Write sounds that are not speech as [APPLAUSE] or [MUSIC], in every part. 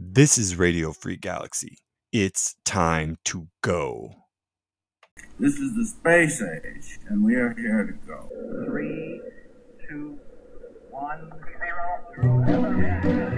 This is Radio Free Galaxy. It's time to go. This is the space age, and we are here to go. Three, two, one, zero,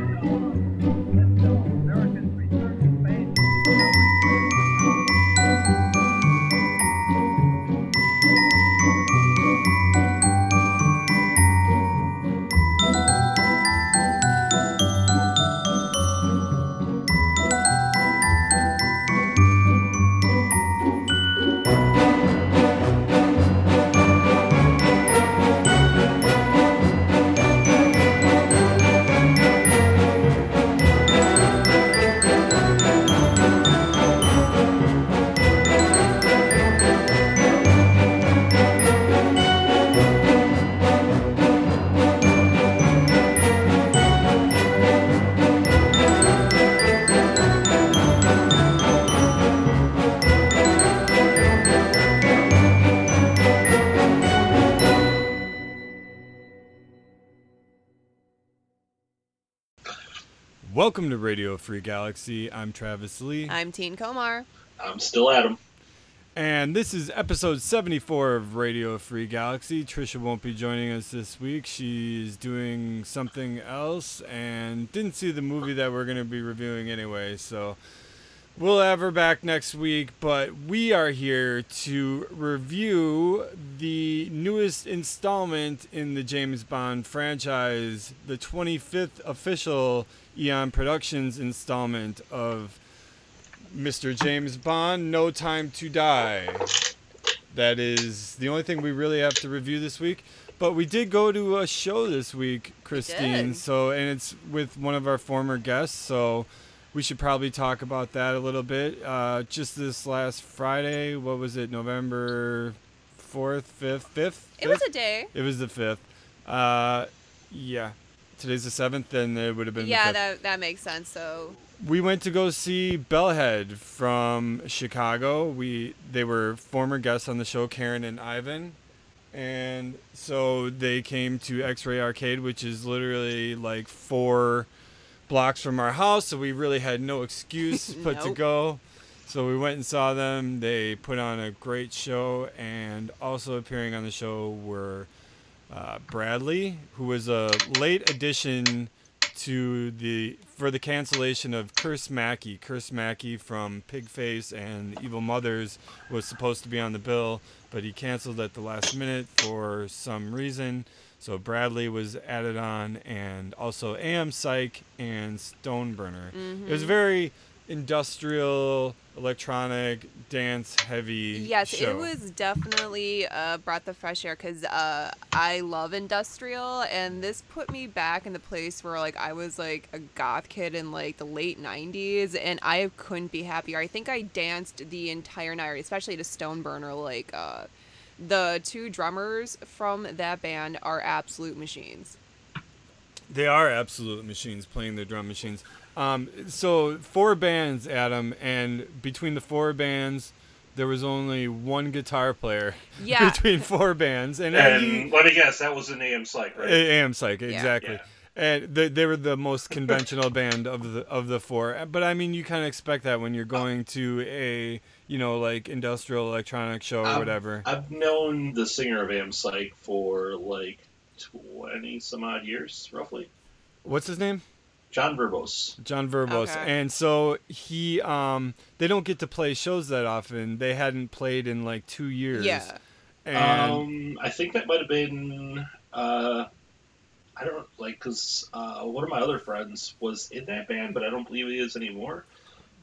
Welcome to Radio Free Galaxy. I'm Travis Lee. I'm Teen Komar. I'm still Adam. And this is episode 74 of Radio Free Galaxy. Trisha won't be joining us this week. She's doing something else and didn't see the movie that we're going to be reviewing anyway. So we'll have her back next week. But we are here to review the newest installment in the James Bond franchise, the 25th official Eon Productions installment of Mr. James Bond, No Time to Die. That is the only thing we really have to review this week. But we did go to a show this week, Christine. did. So, and it's with one of our former guests. So, we should probably talk about that a little bit. Uh, just this last Friday, what was it? November fourth, fifth, fifth. It was a day. It was the fifth. Uh, yeah. Today's the seventh, and it would have been Yeah, that that makes sense. So we went to go see Bellhead from Chicago. We they were former guests on the show, Karen and Ivan, and so they came to X-Ray Arcade, which is literally like four blocks from our house. So we really had no excuse [LAUGHS] but to go. So we went and saw them. They put on a great show, and also appearing on the show were uh, Bradley, who was a late addition to the for the cancellation of Curse Mackey. Curse Mackey from Pigface and Evil Mothers was supposed to be on the bill, but he canceled at the last minute for some reason. So Bradley was added on, and also AM Psych and Stoneburner. It was very industrial, electronic, dance heavy. yes, show. it was definitely a breath of fresh air because uh, I love industrial, and this put me back in the place where like I was like a goth kid in like the late '90s, and I couldn't be happier. I think I danced the entire night, especially to Stoneburner. Like uh, the two drummers from that band are absolute machines. They are absolute machines playing their drum machines. Um, so four bands, Adam, and between the four bands, there was only one guitar player [LAUGHS] Yeah. between four bands, and, And he- let me guess, that was an AM Psych, right? AM Psych, exactly. Yeah. And they, they were the most conventional band of the of the four. But I mean, you kind of expect that when you're going to a you know like industrial electronic show or Um, whatever. I've known the singer of AM Psych for like 20 some odd years, roughly. What's his name? John Verbos. John Verbos. Okay. And so he um they don't get to play shows that often. They hadn't played in like 2 years. Yeah. And Um, I think that might have been, uh, I don't like, because uh, one of my other friends was in that band, but I don't believe he is anymore.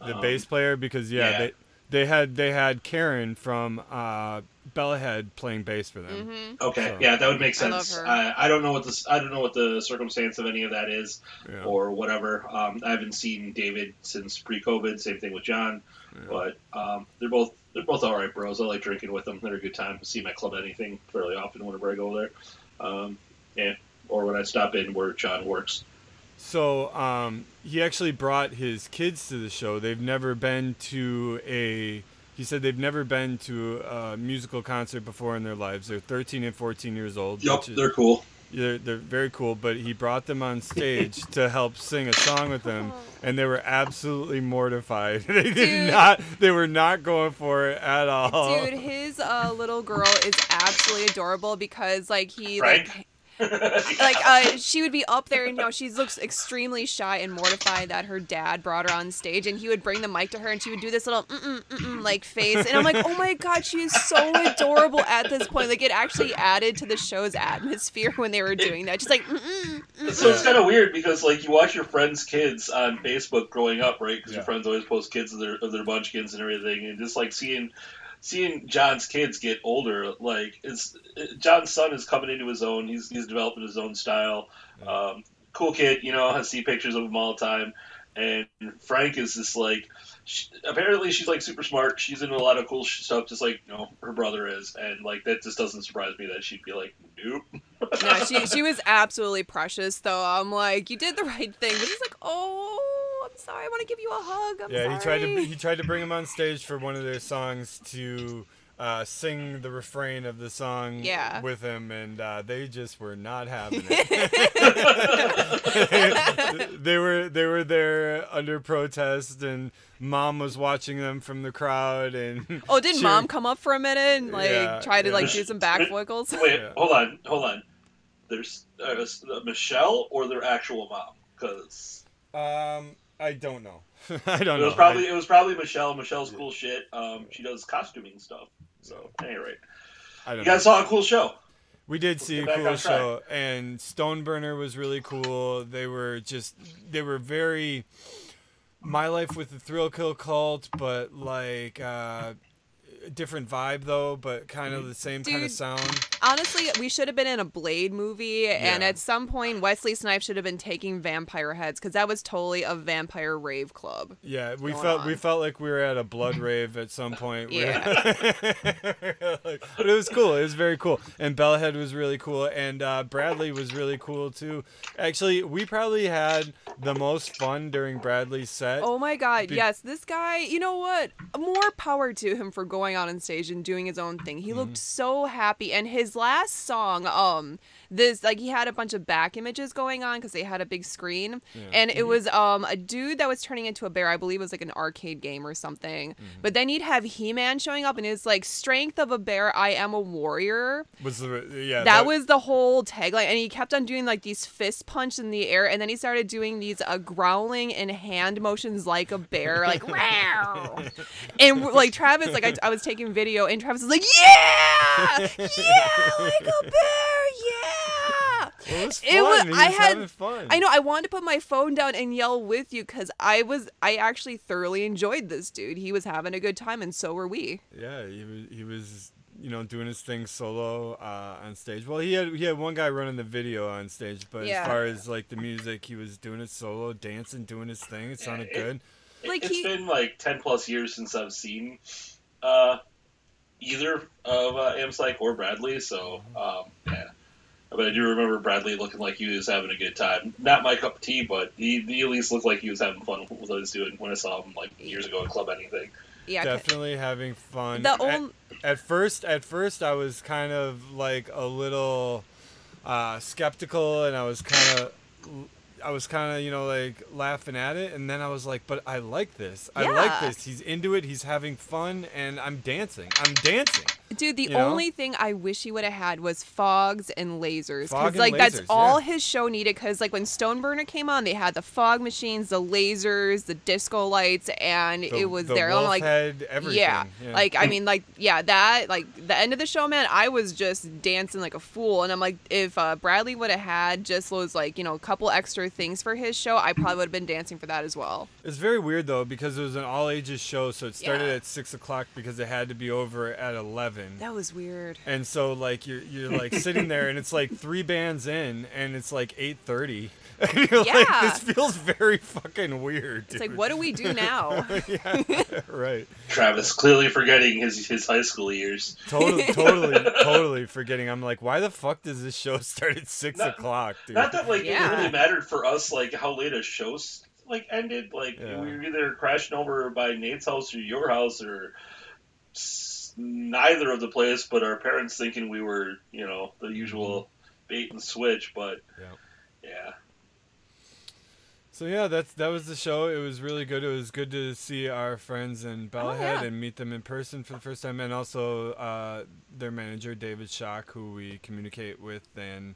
the Um, bass player because yeah, yeah. they they had they had Karen from uh Bellahead playing bass for them. hmm Okay, So- yeah, that would make sense. her. I, I don't know what this. I don't know what the circumstance of any of that is, Yeah. or whatever. Um, I haven't seen David since pre-COVID. Same thing with John, Yeah. but um, they're both they're both all right bros. I like drinking with them. They're a good time. I see my club anything fairly often whenever I go there. Um, yeah, or when I stop in where John works. So um, he actually brought his kids to the show. They've never been to a. He said they've never been to a musical concert before in their lives. They're 13 and 14 years old. Yep, is, they're cool. They're, they're very cool, but he brought them on stage to help sing a song with them, and they were absolutely mortified. [LAUGHS] they did Dude. not. They were not going for it at all. Dude, his uh, little girl is absolutely adorable because like he Frank? like [LAUGHS] like uh, she would be up there and you know she looks extremely shy and mortified that her dad brought her on stage and he would bring the mic to her and she would do this little mm-mm, mm-mm, like face and i'm like oh my god she is so adorable at this point like it actually added to the show's atmosphere when they were doing that just like mm-mm, mm-mm. So it's mm. kind of weird because like you watch your friends' kids on Facebook growing up, right? Because Yeah. your friends always post kids of their of their munchkins and everything, and just like seeing seeing John's kids get older, like it's John's son is coming into his own. He's he's developing his own style. Um, cool kid, you know. I see pictures of him all the time, and Frank is just like. She, apparently, she's like super smart. She's into a lot of cool stuff, just like you know her brother is, and like that just doesn't surprise me that she'd be like, nope. no she, she was absolutely precious though i'm like you did the right thing but he's like oh [LAUGHS] i'm sorry i want to give you a hug I'm yeah, he tried to he tried to bring him on stage for one of their songs to uh, sing the refrain of the song Yeah. with him, and uh, they just were not having it. [LAUGHS] they were they were there under protest, and mom was watching them from the crowd, and Oh, did cheering- mom come up for a minute and like Yeah, try to yeah. like do some back vocals? Wait, Yeah. hold on, hold on. There's uh, uh, Michelle or their actual mom? Because Um, I don't know. [LAUGHS] I don't it know. was probably it was probably Michelle. Michelle's cool shit. Um, she does costuming stuff. So anyway, I, I don't you know. guys saw a cool show. We did see a get back cool show, and Stoneburner was really cool. They were just, they were very, my life with the Thrill Kill Cult, but like uh, different vibe though, but kind of the same kind of sound. Honestly, we should have been in a Blade movie, and at some point, Wesley Snipes should have been taking vampire heads because that was totally a vampire rave club. Yeah, we felt we felt like we were at a blood [LAUGHS] rave at some point. Yeah. [LAUGHS] Like, but it was cool. It was very cool, and Bellhead was really cool, and uh, Bradley was really cool too. Actually, we probably had the most fun during Bradley's set. Oh my god, Be- yes, this guy, you know what? More power to him for going out on stage and doing his own thing. He Mm-hmm. looked so happy and his last song um this like he had a bunch of back images going on cuz they had a big screen and Mm-hmm. it was um a dude that was turning into a bear. I believe it was like an arcade game or something. Mm-hmm. But then he'd have He-Man showing up and it's like strength of a bear, I am a warrior. Was the yeah that, was the whole tagline and he kept on doing like these fist punch in the air and then he started doing these uh, growling and hand motions like a bear [LAUGHS] like wow. and like travis like I, I was taking video and travis was like yeah yeah like a bear yeah It was fun. It was- I was had- fun. I know I wanted to put my phone down and yell with you because I was I actually thoroughly enjoyed this dude. He was having a good time and so were we. Yeah, he was he was you know doing his thing solo uh, on stage. Well, he had he had one guy running the video on stage, but Yeah. as far as like the music, he was doing it solo, dancing, doing his thing. It sounded Yeah, it- good. It- Like it's he- been like ten plus years since I've seen uh, either of uh, Ampsych or Bradley. So um, yeah, but I do remember Bradley looking like he was having a good time. Not my cup of tea, but he, he at least looked like he was having fun with what he was doing when I saw him like years ago at Club Anything. Yeah. 'cause Definitely having fun. The At- only at first at first i was kind of like a little uh, skeptical and i was kind of i was kind of you know like laughing at it and then i was like but i like this i like this he's into it he's having fun and i'm dancing i'm dancing Dude, the You know? only thing I wish he would have had was fogs and lasers. Fog Because, and like, that's all yeah. his show needed. Because, like, when Stoneburner came on, they had the fog machines, the lasers, the disco lights, and the, it was the there. I'm like, head, everything yeah. Like, I mean, like, yeah, that, like, the end of the show, man, I was just dancing like a fool. And I'm like, if uh, Bradley would have had just those, like, you know, a couple extra things for his show, I probably would have been dancing for that as well. It's very weird though because it was an all ages show, so it started Yeah. at six o'clock because it had to be over at eleven. That was weird. And so like you're you're like sitting there and it's like three bands in and it's like eight thirty. [LAUGHS] And you're like, Yeah. this feels very fucking weird. It's like, what do we do [LAUGHS] now? yeah, [LAUGHS] right. Travis clearly forgetting his his high school years. Totally, totally, totally forgetting. I'm like, why the fuck does this show start at six Not- o'clock, dude? Not that like Yeah. it really mattered for us, like how late a show like ended. Like Yeah. we were either crashing over by Nate's house or your house or s- neither of the place. But our parents thinking we were, you know, the usual bait and switch, but Yeah. yeah. So yeah, that's that was the show. It was really good. It was good to see our friends in Bellahead yeah. and meet them in person for the first time, and also uh, their manager David Shock, who we communicate with, and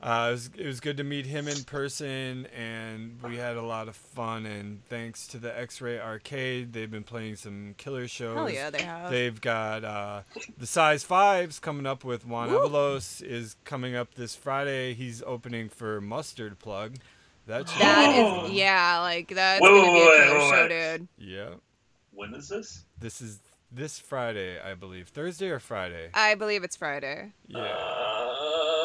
uh, it, was, it was good to meet him in person, and we had a lot of fun. And thanks to the X-Ray Arcade, they've been playing some killer shows. Hell yeah, they have. They've got uh, the size fives coming up with Juan Woo. Avalos is coming up this Friday. He's opening for Mustard Plug. That should That be is, fun. yeah, like that's Wait, gonna wait, be a wait, killer wait, show, wait. dude. Yeah. When is this? This is this Friday, I believe. Thursday or Friday? I believe it's Friday. Yeah. Uh,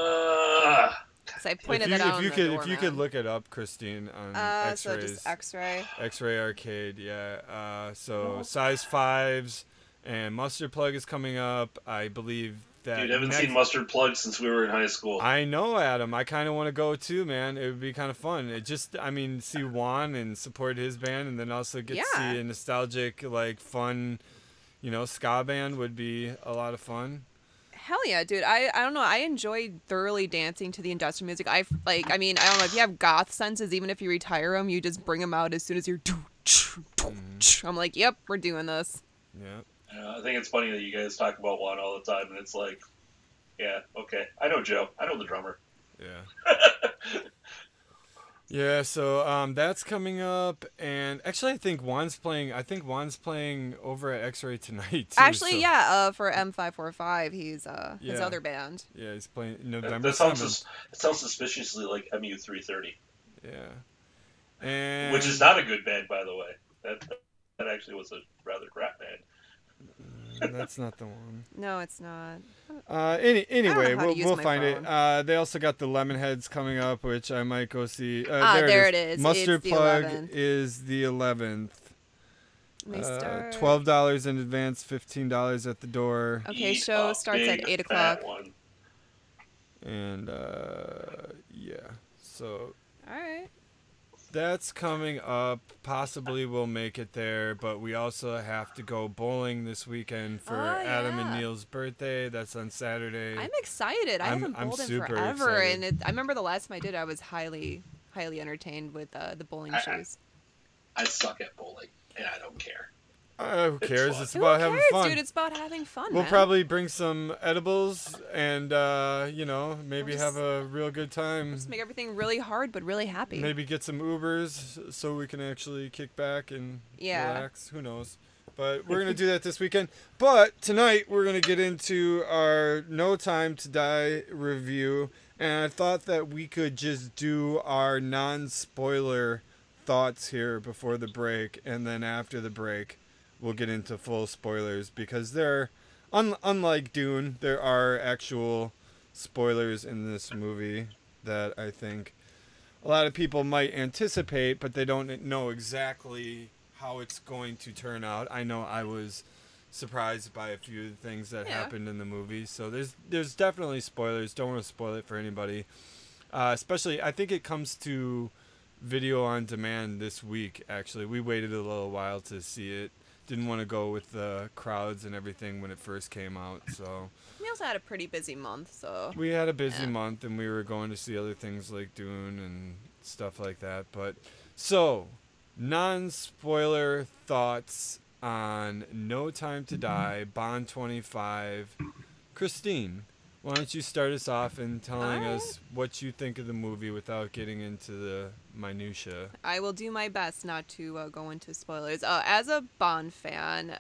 Cause I If pointed you, that out. if you could the if you could look it up, Christine, on Uh, X-rays, just X-ray. X-ray Arcade, yeah. Uh, so size fives and Mustard Plug is coming up. I believe that. dude, I haven't next- seen Mustard Plug since we were in high school. I know, Adam. I kind of want to go too, man. It would be kind of fun. It just, I mean, see Juan and support his band, and then also get to see a nostalgic, like, fun, you know, ska band would be a lot of fun. Hell yeah, dude. I, I don't know. I enjoy thoroughly dancing to the industrial music. I like. I mean, I don't know if you have goth senses. Even if you retire them, you just bring them out as soon as you're. Mm-hmm. I'm like, yep, we're doing this. Yeah. I think it's funny that you guys talk about Juan all the time, and it's like, yeah, okay, I know Joe, I know the drummer. Yeah. [LAUGHS] yeah, so um, that's coming up, and actually, I think Juan's playing. I think Juan's playing over at X-Ray tonight. Too, Actually, so- yeah. Uh, for M545, he's uh his other band. Yeah, he's playing That, November that sounds 7th. sus- that sounds suspiciously like MU three thirty, Yeah. And which is not a good band, by the way. That that actually was a rather crap band. [LAUGHS] that's not the one. No, it's not. Uh, any, anyway, we'll, we'll my find it. Uh, they also got the Lemonheads coming up, which I might go see. Uh, Ah, there, there it it is. is. Mustard It's the Plug 11th. is the 11th. Uh. Twelve dollars in advance, fifteen dollars at the door, Okay, Eat show starts at 8 o'clock. one. and uh, yeah. So All right. That's coming up. Possibly we'll make it there, but we also have to go bowling this weekend for Oh, Adam and. Neil's birthday. That's on Saturday. I'm excited. I I'm- haven't I'm bowled in forever, excited. and it, I remember the last time I did, I was highly, highly entertained with uh, the bowling I- I- shoes. I suck at bowling, and I don't care. Uh, who cares? It's Who about cares, having fun. dude? It's about having fun. We'll man. probably bring some edibles and uh, you know maybe We'll have a real good time. just make everything really hard, but really happy. Maybe get some Ubers so we can actually kick back and Yeah. relax. Who knows? But we're gonna [LAUGHS] do that this weekend. But tonight we're gonna get into our No Time to Die review, and I thought that we could just do our non-spoiler thoughts here before the break, and then after the break, we'll get into full spoilers because there, un- unlike Dune, there are actual spoilers in this movie that I think a lot of people might anticipate, but they don't know exactly how it's going to turn out. I know I was surprised by a few things that Yeah. happened in the movie, so there's there's definitely spoilers. Don't want to spoil it for anybody, uh, especially I think it comes to video on demand this week. Actually, we waited a little while to see it. Didn't want to go with the crowds and everything when it first came out, so. we also had a pretty busy month, so We had a busy Yeah. month and we were going to see other things like Dune and stuff like that. But so, non spoiler thoughts on No Time to mm-hmm. Die, Bond 25. Christine, why don't you start us off in telling us what you think of the movie without getting into the minutia? I will do my best not to uh, go into spoilers. Uh, as a Bond fan,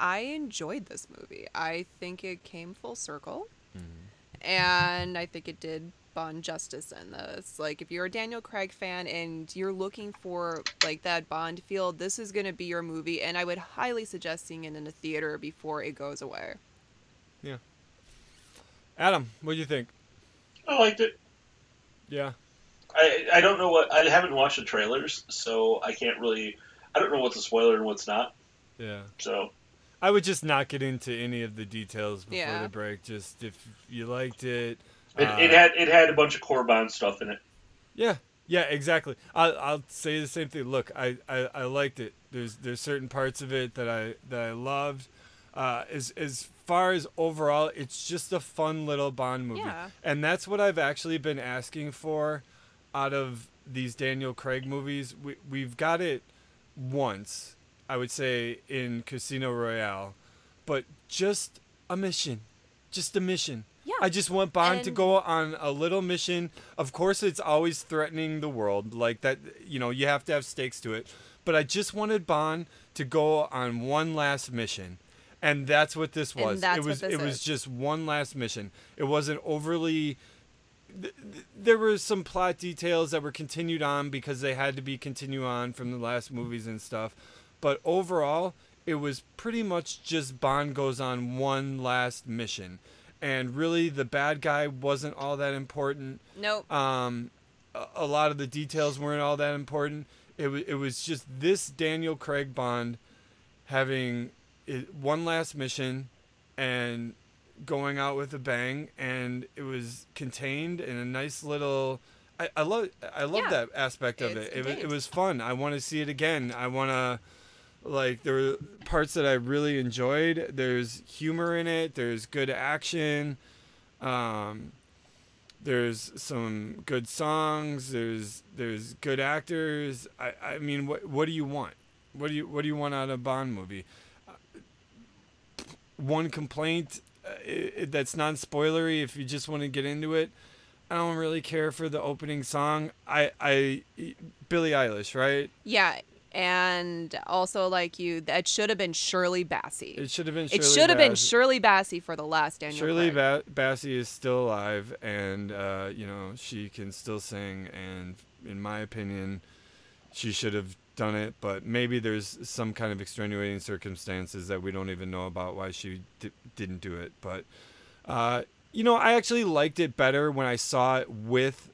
I enjoyed this movie. I think it came full circle, and I think it did Bond justice in this. Like, if you're a Daniel Craig fan and you're looking for like that Bond feel, this is gonna be your movie, and I would highly suggest seeing it in a theater before it goes away. Adam, what do you think? I liked it. Yeah. I I don't know what I haven't watched the trailers, so I can't really. I don't know what's a spoiler and what's not. Yeah. So I would just not get into any of the details before Yeah. the break. Just if you liked it. it, uh, it had it had a bunch of core Bond stuff in it. Yeah, yeah, exactly. I'll, I'll say the same thing. Look, I, I, I liked it. There's there's certain parts of it that I that I loved. Uh, as as far as overall, it's just a fun little Bond movie, Yeah. and that's what I've actually been asking for out of these Daniel Craig movies. We we've got it once, I would say, in Casino Royale, but just a mission, just a mission. Yeah. I just want Bond to go on a little mission. Of course, it's always threatening the world, like that. You know, you have to have stakes to it. But I just wanted Bond to go on one last mission, and that's what this was. that's it was. it was just one last mission. It wasn't overly. th- th- There were some plot details that were continued on because they had to be continued on from the last movies and stuff, but overall, it was pretty much just Bond goes on one last mission, and really the bad guy wasn't all that important. Nope. Um, a, a lot of the details weren't all that important. It was it was just this Daniel Craig Bond having it, one last mission and going out with a bang, and it was contained in a nice little. I, I love I love Yeah, that aspect of it. It, it was fun. I want to see it again. I want to like there were parts that I really enjoyed. There's humor in it. There's good action. Um, there's some good songs. There's there's good actors. I, I mean, what what do you want? What do you what do you want out of a Bond movie? One complaint uh, i i- that's non spoilery. If you just want to get into it, I don't really care for the opening song. I I Billie Eilish, right? Yeah. And also, like you, that should have been Shirley Bassey. It should have been. It Shirley should have been Shirley Bassey for the last Daniel Shirley ba- Bassey is still alive, and uh, you know she can still sing. And in my opinion, she should have done it. But maybe there's some kind of extenuating circumstances that we don't even know about why she di- didn't do it. But uh, you know, I actually liked it better when I saw it with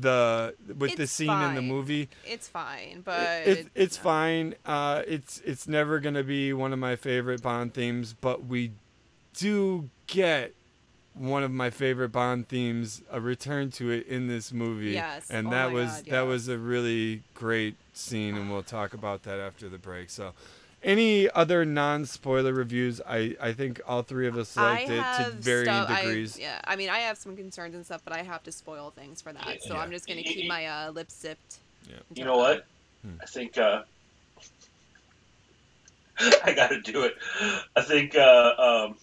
the with the It's scene in the movie. It's fine, but It's it- it's no. fine. Uh, it's it's never gonna be one of my favorite Bond themes, but we do get one of my favorite Bond themes, a return to it in this movie. Yes. and Oh that my was God, that was a really great scene, and we'll talk about that after the break. So. Any other non-spoiler reviews? I, I think all three of us liked I it to have varying stuff, I- degrees. yeah, I mean, I have some concerns and stuff, but I have to spoil things for that. So Yeah. I'm just gonna keep my uh, lips zipped. Yeah. You know what? Hmm. I think uh, [LAUGHS] I got to do it. I think uh, um,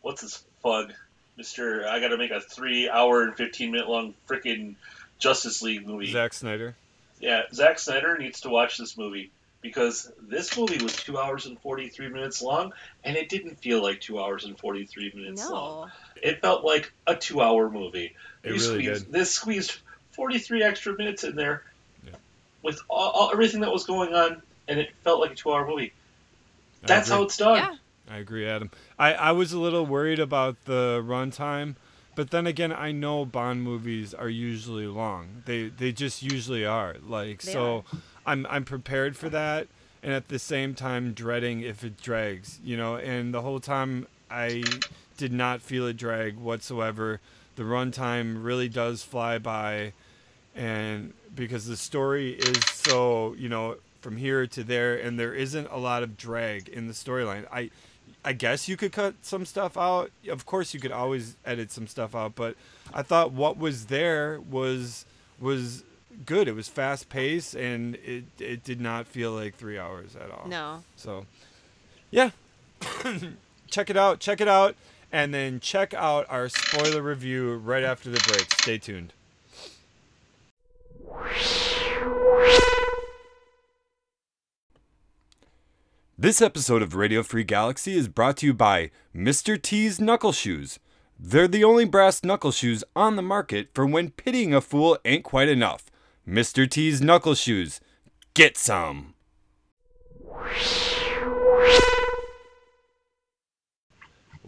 what's his fug, Mister? I got to make a three-hour and fifteen-minute long freaking Justice League movie. Zack Snyder. Yeah, Zack Snyder needs to watch this movie because this movie was two hours and forty-three minutes long, and it didn't feel like two hours and forty-three minutes long. No. It felt like a two-hour movie. It You really squeezed, did. This squeezed 43 extra minutes in there Yeah. with all, all, everything that was going on, and it felt like a two-hour movie. That's how it's done. Yeah. I agree, Adam. I, I was a little worried about the runtime, but then again, I know Bond movies are usually long. They they just usually are. Like They so, I'm I'm prepared for that, and at the same time dreading if it drags. You know, and the whole time I did not feel a drag whatsoever. The runtime really does fly by, and because the story is so you know from here to there and there isn't a lot of drag in the storyline i i guess you could cut some stuff out. Of course you could always edit some stuff out but i thought what was there was was good. It was fast paced and it it did not feel like three hours at all. No. so yeah. [COUGHS] Check it out check it out and then check out our spoiler review right after the break. Stay tuned This episode of Radio Free Galaxy is brought to you by Mr. T's Knuckle Shoes. They're the only brass knuckle shoes on the market for when pitying a fool ain't quite enough. Mr. T's Knuckle Shoes. Get some.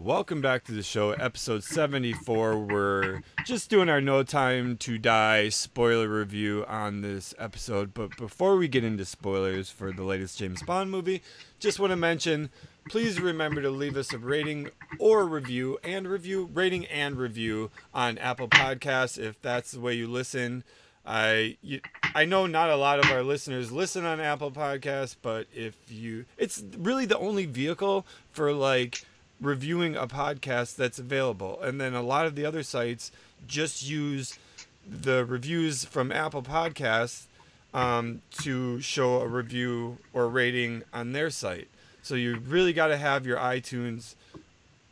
Welcome back to the show, episode 74. We're just doing our No Time to Die spoiler review on this episode. But before we get into spoilers for the latest James Bond movie, just want to mention please remember to leave us a rating or review and review, rating and review on Apple Podcasts if that's the way you listen. I you, I know not a lot of our listeners listen on Apple Podcasts, but if you, it's really the only vehicle for like reviewing a podcast that's available. And then a lot of the other sites just use the reviews from Apple Podcasts um, to show a review or rating on their site. So you really got to have your iTunes,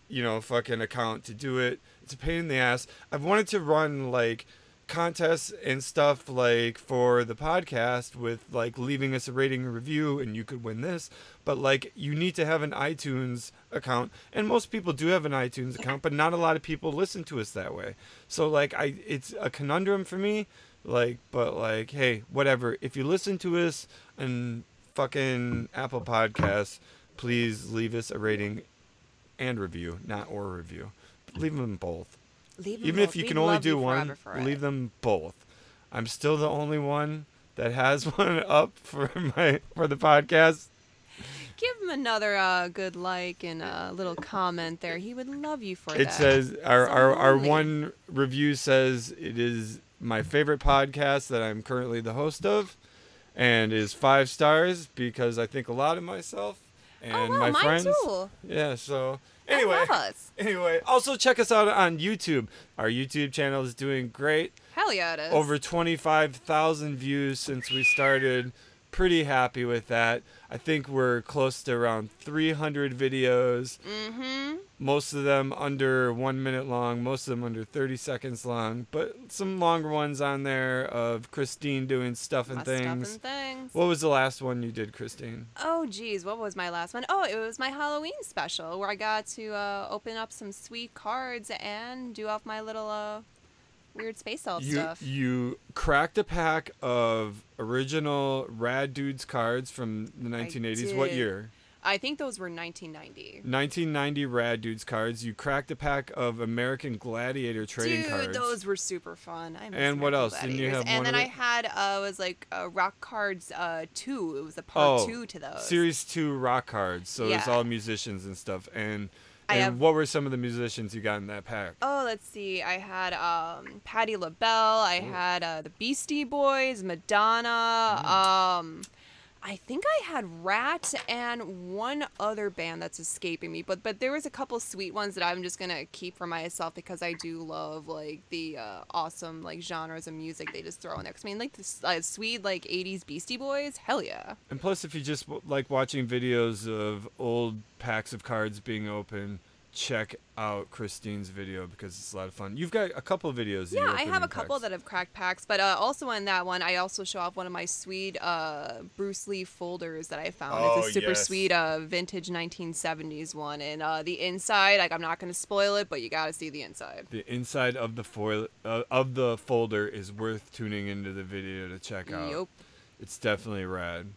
you know, fucking account to do it. It's a pain in the ass. I've wanted to run like contests and stuff like for the podcast with like leaving us a rating and review and you could win this but like you need to have an iTunes account and most people do have an iTunes account but not a lot of people listen to us that way. So like I it's a conundrum for me like but like hey whatever. If you listen to us and fucking Apple Podcasts please leave us a rating and review not or review. Leave them both Leave even if you can only do one, it. leave them both. I'm still the only one that has [LAUGHS] one up for my for the podcast. Give him another uh, good like and a little comment there. He would love you for It that. It says our So our, our one review says it is my favorite podcast that I'm currently the host of, and is five stars because I think a lot of myself and oh, wow, my friends. too. Yeah, so anyway. Anyway, also check us out on YouTube. Our YouTube channel is doing great. Hell yeah, it is. over 25,000 views since we started. Pretty happy with that. I think we're close to around 300 videos. Mm-hmm. Most of them under one minute long, most of them under 30 seconds long, but some longer ones on there of Christine doing stuff and things. stuff and things. What was the last one you did, Christine? Oh geez, what was my last one? Oh, it was my Halloween special where I got to uh, open up some sweet cards and do off my little uh, weird space elf You stuff. you cracked a pack of original Rad Dudes cards from the 1980s. What year? I think those were 1990. 1990 Rad Dudes cards. You cracked a pack of American Gladiator trading Dude, cards. those were super fun. I miss And what else? Didn't you have And then I had uh was like uh, Rock Cards uh two. It was a part Oh, two to those. Series two rock cards. So it's Yeah. all musicians and stuff. And, I and have- what were some of the musicians you got in that pack? Oh, let's see. I had um Patti LaBelle. I had uh, the Beastie Boys, Madonna. Mm. Um, I think I had Ratt and one other band that's escaping me. But but there was a couple sweet ones that I'm just gonna keep for myself because I do love like the uh, awesome like genres of music they just throw in there. 'Cause I mean like the uh, sweet like '80s Beastie Boys. Hell yeah. And plus, if you just like watching videos of old packs of cards being opened, check out Christine's video because it's a lot of fun. You've got a couple of videos. Yeah, I have in a couple packs. that have cracked packs, but uh, also in that one, I also show off one of my sweet uh, Bruce Lee folders that I found. Oh, it's a super yes. sweet uh, vintage 1970s one, and uh, the inside, like I'm not gonna spoil it, but you gotta see the inside. The inside of the foil uh, of the folder is worth tuning into the video to check out. Yep. It's definitely rad.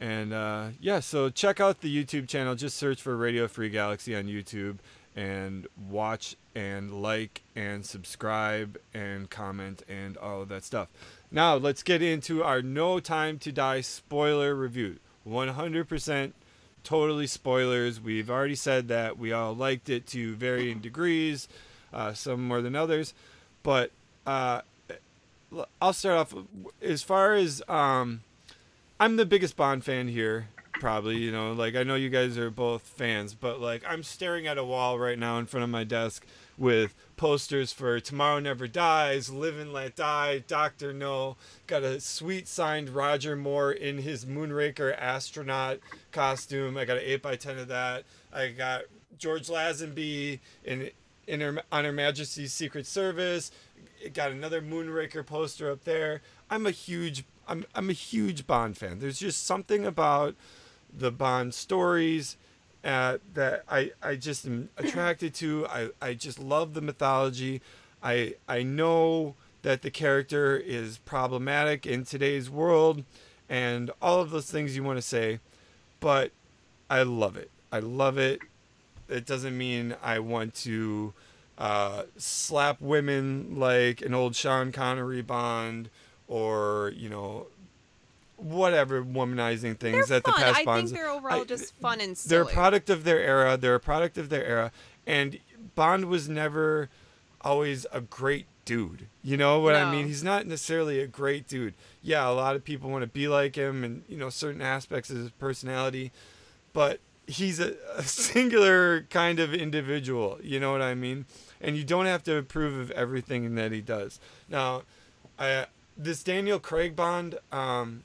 And uh, yeah, so check out the YouTube channel. Just search for Radio Free Galaxy on YouTube and watch and like and subscribe and comment and all of that stuff. Now, let's get into our No Time to Die spoiler review. 100% totally spoilers. We've already said that we all liked it to varying degrees, uh, some more than others. But uh, I'll start off as far as um, I'm the biggest Bond fan here, probably. You know, like I know you guys are both fans, but like I'm staring at a wall right now in front of my desk with posters for Tomorrow Never Dies, Live and Let Die, Doctor No. Got a sweet signed Roger Moore in his Moonraker astronaut costume. I got an eight by ten of that. I got George Lazenby in in her, on Her Majesty's Secret Service. Got another Moonraker poster up there. I'm a huge I'm I'm a huge Bond fan. There's just something about the Bond stories uh, that I I just am [CLEARS THROAT] attracted to. I I just love the mythology. I I know that the character is problematic in today's world and all of those things you want to say, but I love it. I love it. It doesn't mean I want to uh, slap women like an old Sean Connery Bond or, you know, whatever womanizing things They're that the fun. past I Bonds. think they're overall I- just fun and They're a product of their era. They're a product of their era. And Bond was never always a great dude. You know what I mean? He's not necessarily a great dude. Yeah, a lot of people want to be like him and, you know, certain aspects of his personality, but he's a, a [LAUGHS] singular kind of individual. You know what I mean? And you don't have to approve of everything that he does. Now, I, this Daniel Craig Bond um,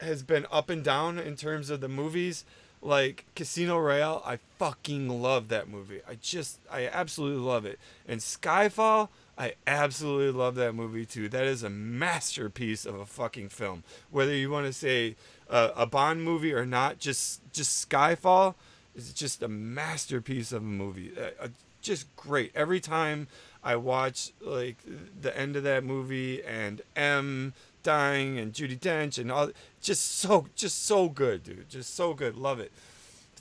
has been up and down in terms of the movies. Like Casino Royale, I fucking love that movie. I just, I absolutely love it. And Skyfall, I absolutely love that movie too. That is a masterpiece of a fucking film. Whether you want to say uh, a Bond movie or not, just just Skyfall is just a masterpiece of a movie. Uh, uh, just great. Every time I watch like the end of that movie and M dying and Judi Dench and all, just so just so good, dude. Just so good. Love it.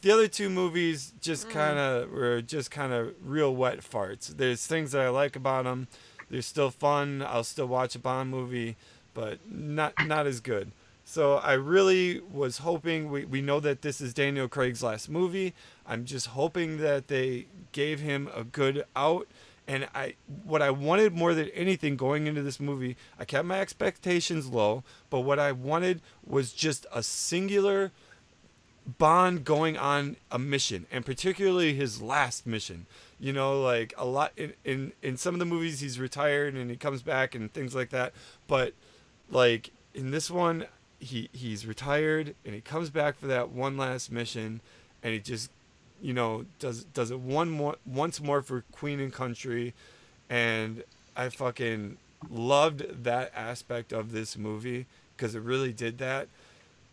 The other two movies just mm. kind of were just kind of real wet farts. There's things that I like about them. They're still fun. I'll still watch a Bond movie, but not not as good. So I really was hoping we, we know that this is Daniel Craig's last movie. I'm just hoping that they gave him a good out. And I what I wanted more than anything going into this movie, I kept my expectations low, but what I wanted was just a singular Bond going on a mission, and particularly his last mission. You know, like a lot in, in in some of the movies he's retired and he comes back and things like that. But like in this one, he he's retired and he comes back for that one last mission, and he just you know does does it one more once more for Queen and Country, and I fucking loved that aspect of this movie because it really did that.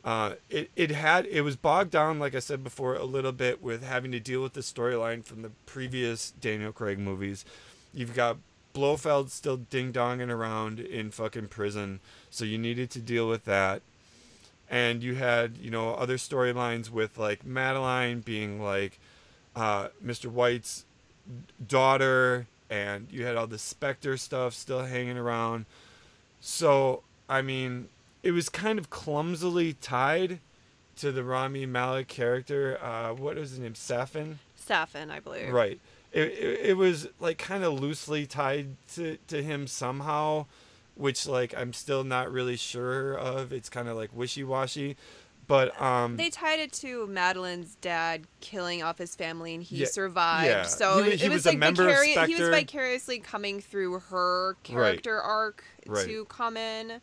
Uh, it, it had it was bogged down like I said before a little bit with having to deal with the storyline from the previous Daniel Craig movies. You've got Blofeld still ding donging around in fucking prison, so you needed to deal with that. And you had you know other storylines with like Madeleine being like uh, Mr. White's daughter, and you had all the Spectre stuff still hanging around. So I mean, it was kind of clumsily tied to the Rami Malek character. Uh, what was his name? Safin. Safin, I believe. Right. It, it, it was like kind of loosely tied to, to him somehow, which like I'm still not really sure of. It's kind of like wishy washy, but um. They tied it to Madeleine's dad killing off his family and he Yeah, survived. yeah. So He it, he it was, was a like vicari- he was vicariously coming through her character arc Right. to come in.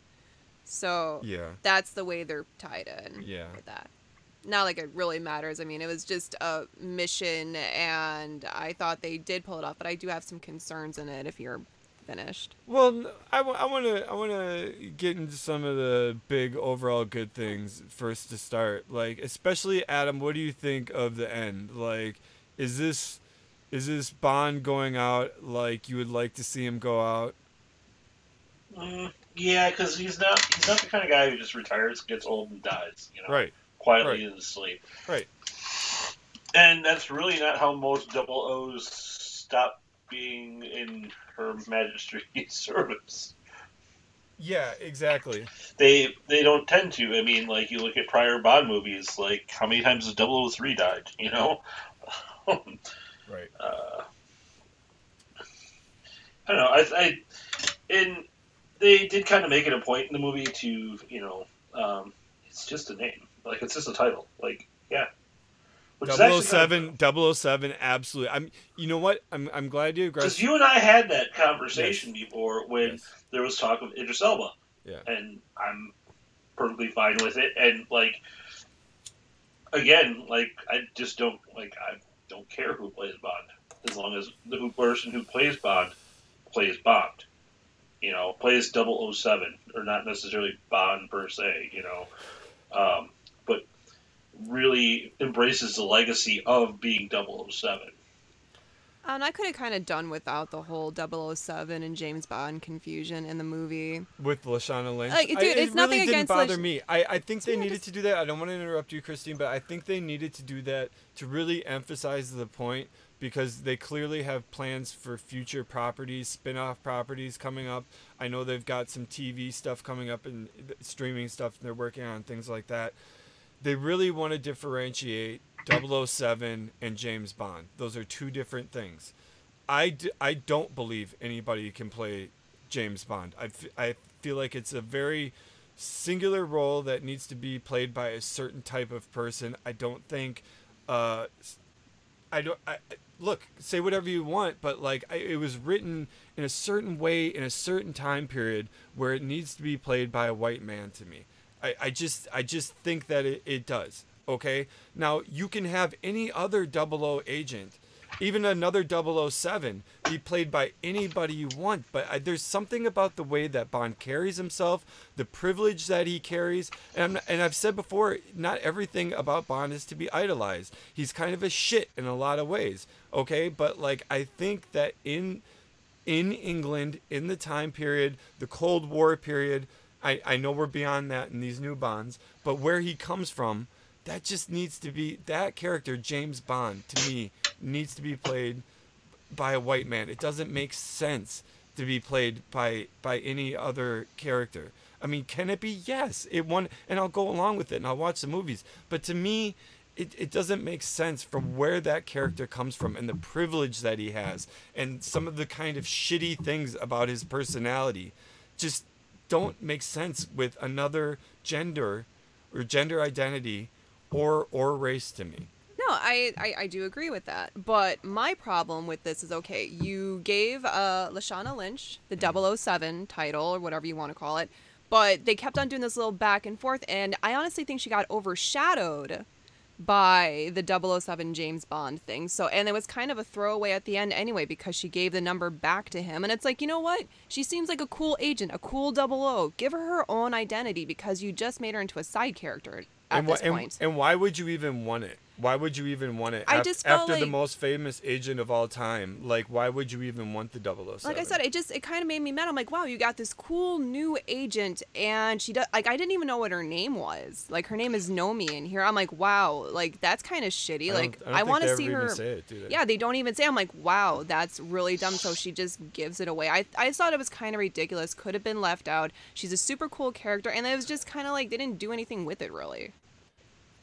So yeah. that's the way they're tied in. Yeah. With that. Not like it really matters. I mean, it was just a mission, and I thought they did pull it off. But I do have some concerns in it. If you're finished, Well, n- I want to I want to get into some of the big overall good things first to start. Like especially Adam, what do you think of the end? Like is this is this Bond going out like you would like to see him go out? Mm, yeah, because he's not he's not the kind of guy who just retires, gets old, and dies. You know, Right. quietly right. in his sleep. Right. And that's really not how most double O's stop being in Her Majesty's [LAUGHS] service. Yeah, exactly. They they don't tend to. I mean, like you look at prior Bond movies, like how many times has 003 died? You know. [LAUGHS] Right. uh, I don't know. I, I and they did kind of make it a point in the movie to you know, um, it's just a name, like it's just a title, like yeah. Which is kind of- 007 007 absolutely. I'm you know what? I'm I'm glad you Because you and I had that conversation before when Yes. there was talk of Idris Elba, Yeah. and I'm perfectly fine with it. And like, again, like I just don't like I don't care who plays Bond as long as the person who plays Bond plays Bond. You know, plays 007 or not necessarily Bond per se. You know, um, but really embraces the legacy of being 007. and I could have kind of done without the whole 007 and James Bond confusion in the movie. with Lashana Lynch. Like, dude, I, it it's nothing really didn't bother Lash- me. I, I think they Yeah, needed just- to do that. I don't want to interrupt you, Christine, but I think they needed to do that to really emphasize the point because they clearly have plans for future properties, spin-off properties coming up. I know they've got some TV stuff coming up and streaming stuff and they're working on things like that. They really want to differentiate 007 and James Bond. Those are two different things I, d- I don't believe anybody can play James Bond. I, f- I feel like it's a very singular role that needs to be played by a certain type of person. I don't think uh I don't I look, say whatever you want, but like I, it was written in a certain way in a certain time period where it needs to be played by a white man to me. I, I just I just think that it, it does. Okay? Now you can have any other double O agent even another 007 be played by anybody you want but I, there's something about the way that bond carries himself the privilege that he carries and, I'm, and i've said before not everything about bond is to be idolized he's kind of a shit in a lot of ways okay but like i think that in in england in the time period the cold war period i, I know we're beyond that in these new bonds but where he comes from that just needs to be that character james bond to me needs to be played by a white man. It doesn't make sense to be played by by any other character. I mean can it be? Yes. It won and i'll go along with it and i'll watch the movies. But to me it, it doesn't make sense from where that character comes from and the privilege that he has and some of the kind of shitty things about his personality. Just don't make sense with another gender or gender identity or or race to me No, I, I, I do agree with that. But my problem with this is okay, you gave uh, Lashana Lynch the 007 title, or whatever you want to call it, but they kept on doing this little back and forth, and I honestly think she got overshadowed by the 007 James Bond thing. So, and it was kind of a throwaway at the end anyway because she gave the number back to him. And it's like, you know what? She seems like a cool agent, a cool double O. Give her her own identity because you just made her into a side character at and, this why, and, point. and why would you even want it? Why would you even want it? I Af- just after the most famous agent of all time. Like, why would you even want the 007? like I said, it just it kind of made me mad. I'm like, wow, you got this cool new agent, and she does like I didn't even know what her name was. Like her name is Nomi in here. I'm like, wow, like that's kind of shitty. I like I I, want to see her. it? Yeah, they don't even say. I'm like, wow, that's really dumb. So she just gives it away. I I thought it was kind of ridiculous. Could have been left out. She's a super cool character, and it was just kind of like they didn't do anything with it really.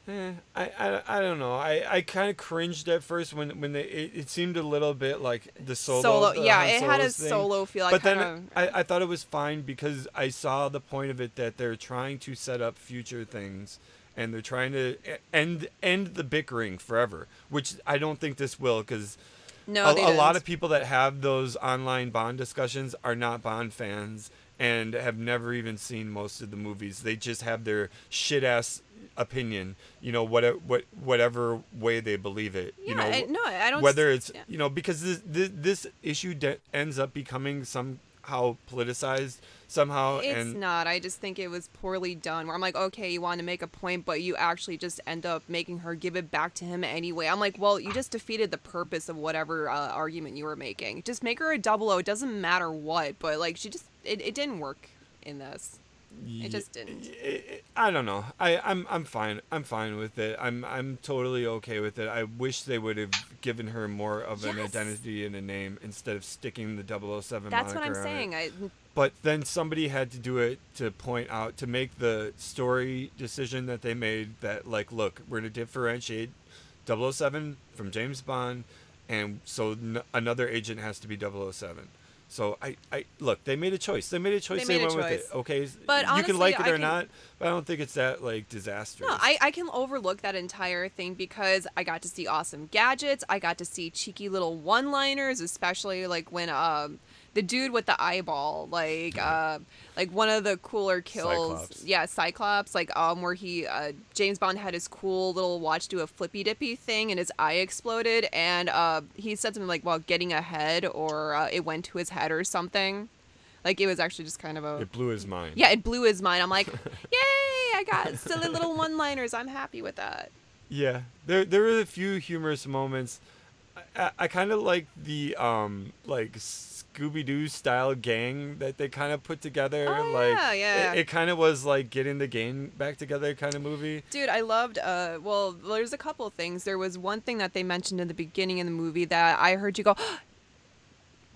Eh, I, I, I don't know. I, I kind of cringed at first when when they it, it seemed a little bit like the solo. Solo, the yeah, it had a thing. solo feel. I But then I, I thought it was fine because I saw the point of it that they're trying to set up future things and they're trying to end end the bickering forever, which I don't think this will because no, a, a lot of people that have those online Bond discussions are not Bond fans and have never even seen most of the movies. They just have their shit ass opinion, you know, whatever what whatever way they believe it. Yeah, you know, I, no, I don't. whether it's yeah. you know because this this, this issue de- ends up becoming somehow politicized somehow It's and not. I just think it was poorly done. Where I'm like, okay, you want to make a point, but you actually just end up making her give it back to him anyway. I'm like, well, you just defeated the purpose of whatever uh, argument you were making. Just make her a double O. It doesn't matter what, but like, she just it, it didn't work in this. It just didn't. I- don't know. I I'm I'm fine. I'm fine with it. I'm I'm totally okay with it. I wish they would have given her more of an identity and a name instead of sticking the 007 That's what I'm on it. saying. I But then somebody had to do it to point out to make the story decision that they made that like look, we're going to differentiate 007 from James Bond and so n- another agent has to be 007. So I, I look, they made a choice. They made a choice. They a went with it. Okay, But you honestly, can like it or can- not, but I don't think it's that like disastrous. No, I, I can overlook that entire thing because I got to see awesome gadgets. I got to see cheeky little one liners, especially like when um the dude with the eyeball, like uh like one of the cooler kills. Cyclops. Yeah, Cyclops, like um where he uh James Bond had his cool little watch do a flippy dippy thing and his eye exploded and uh he said something like well getting ahead or uh, it went to his head or something. Like it was actually just kind of a it blew his mind. yeah, it blew his mind. I'm like, [LAUGHS] yay! I got silly little one-liners. I'm happy with that. Yeah, there there were a few humorous moments. I, I, I kind of like the um like Scooby Doo style gang that they kind of put together. Oh, like yeah, yeah. it, it kind of was like getting the gang back together kind of movie. Dude, I loved. Uh, well, there's a couple things. There was one thing that they mentioned in the beginning of the movie that I heard you go.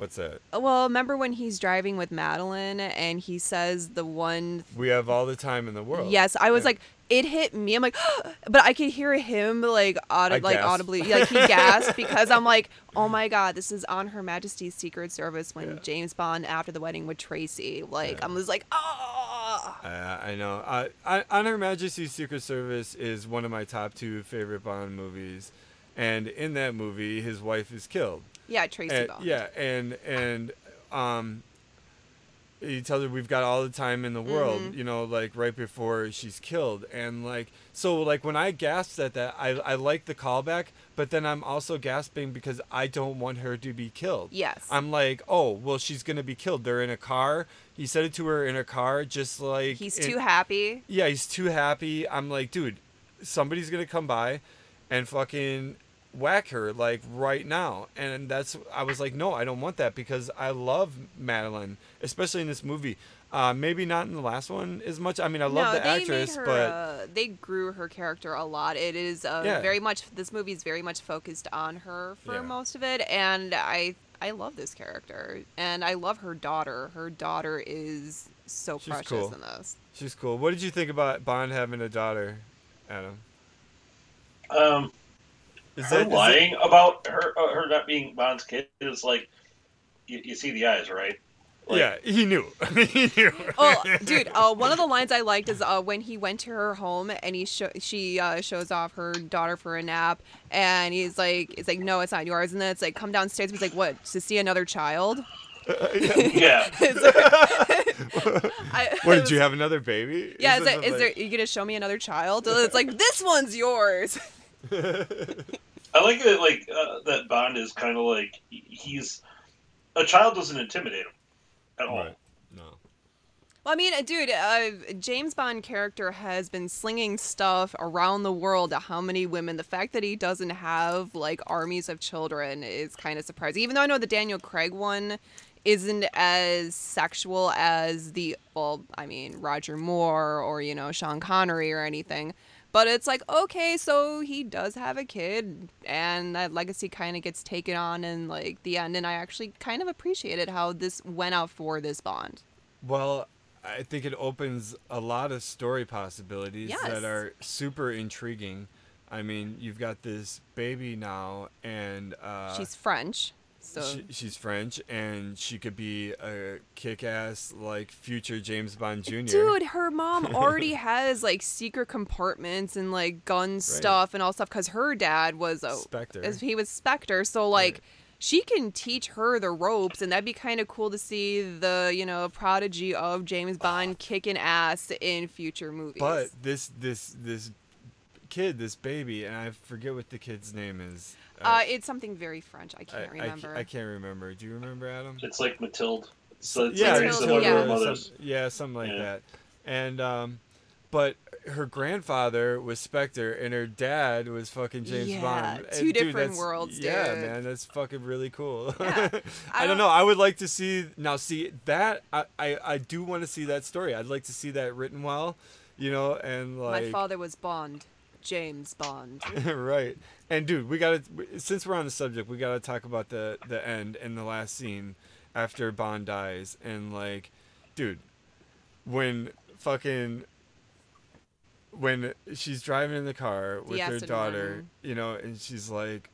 What's that? Well, remember when he's driving with Madeleine and he says the one We have all the time in the world. Yes, I was Yeah. like, it hit me. I'm like, [GASPS] but I could hear him like I like audibly, like he gasped [LAUGHS] because I'm like, oh my god, this is on Her Majesty's Secret Service when Yeah. James Bond after the wedding with Tracy. Like Yeah. I was like, oh. I, I know. Uh, I, On Her Majesty's Secret Service is one of my top two favorite Bond movies, and in that movie, his wife is killed. Yeah, Tracy And- Bond. yeah, and and um, he tells her we've got all the time in the world, Mhm. you know, like right before she's killed, and like so, like when I gasped at that, I I like the callback, but then I'm also gasping because I don't want her to be killed. Yes. I'm like, oh, well, she's gonna be killed. They're in a car. He said it to her in a car, just like He's in- too happy. yeah, he's too happy. I'm like, dude, somebody's gonna come by and fucking whack her like right now. And that's I was like, no, I don't want that because I love Madeleine, especially in this movie. Uh, maybe not in the last one as much. I mean, I love no, the actress, her. but uh, they grew her character a lot. It is uh, Yeah. very much. This movie is very much focused on her for Yeah. most of it, and I I love this character, and I love her daughter. Her daughter is so She's precious cool. in this. she's cool. What did you think about Bond having a daughter, Adam? Um, Is her that is it- lying about her uh, her not being Bond's kid is like you, you see the eyes, right? Like, yeah, he knew. [LAUGHS] he knew. Oh, dude! Uh, one of the lines I liked is uh, when he went to her home and he sho- she uh, shows off her daughter for a nap, and he's like, "It's like no, it's not yours." And then it's like, "Come downstairs." He's like, "What? To see another child?" [LAUGHS] yeah. [LAUGHS] It's like- I- what did was- you have another baby? Yeah, Is is, this there, is like- there? You gonna show me another child? It's like this one's yours. I like that. Like uh, that Bond is kind of like he's a child doesn't intimidate him at all. Right. No. Well, I mean, uh, dude, uh, James Bond character has been slinging stuff around the world to how many women? The fact that he doesn't have like armies of children is kind of surprising. Even though I know the Daniel Craig one isn't as sexual as the well, I mean Roger Moore or you know Sean Connery or anything. But it's like okay, so he does have a kid, and that legacy kind of gets taken on in like the end. And I actually kind of appreciated how this went out for this Bond. Well, I think it opens a lot of story possibilities Yes. that are super intriguing. I mean, you've got this baby now, and uh, She's French, so she, she's French, and she could be a kick-ass like future James Bond Jr. dude, her mom [LAUGHS] already has like secret compartments and like gun stuff and all stuff because her dad was a Spectre. he was Spectre, so like. Right. She can teach her the ropes, and that'd be kind of cool to see the, you know, prodigy of James Bond kicking ass in future movies. But this this this kid, this baby, and I forget what the kid's name is. Uh, it's something very French. I I, can't I, remember. I can't remember. Do you remember Adam? It's like Matilda. So it's yeah, very Matilda, similar yeah. her. Some, yeah, something like Yeah. that. And um, but her grandfather was Spectre, and her dad was fucking James Yeah, Bond. two And, different that's- worlds, Yeah, dude. man, that's fucking really cool. [LAUGHS] Yeah. I, I don't don't- know. I would like to see now. See that I I, I do want to see that story. I'd like to see that written well, you know, and like My father was Bond, James Bond. [LAUGHS] right. And dude, we gotta since we're on the subject, we gotta talk about the the end and the last scene after Bond dies, and like, dude, when fucking when she's driving in the car with her daughter, Martin. you know, and she's like.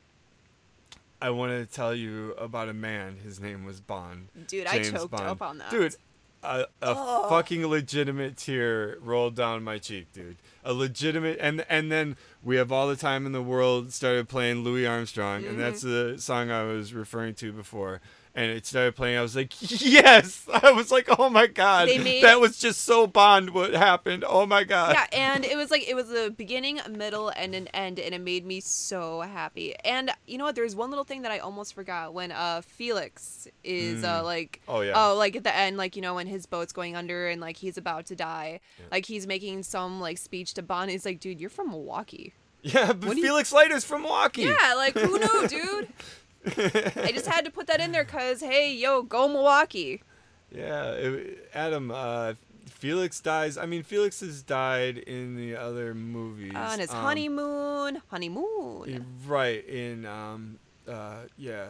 I want to tell you about a man. His name was Bond. Dude, James I choked Bond. up on that. Dude, a, a Oh. fucking legitimate tear rolled down my cheek, dude. A legitimate, and and then we have all the time in the world started playing Louis Armstrong, and mm-hmm. that's the song I was referring to before. And it started playing. I was like, [LAUGHS] yes! [LAUGHS] I was like, oh my god, made- that was just so Bond. What happened? Oh my god. yeah, and it was like it was a beginning, a middle, and an end, and it made me so happy. And you know what? There's one little thing that I almost forgot when uh Felix is uh like Oh, yeah. oh like at the end like you know when his boat's going under and like he's about to die, like he's making some like speech to Bond. He's like, dude, you're from Milwaukee. [LAUGHS] Yeah, but What do you- Felix Leiter's from Milwaukee. Yeah, like who knew, dude? I just had to put that in there because hey, yo, go Milwaukee. Yeah, it, Adam. Uh, Felix dies. I mean, Felix has died in the other movies. on his um, honeymoon, honeymoon. Right in um uh yeah,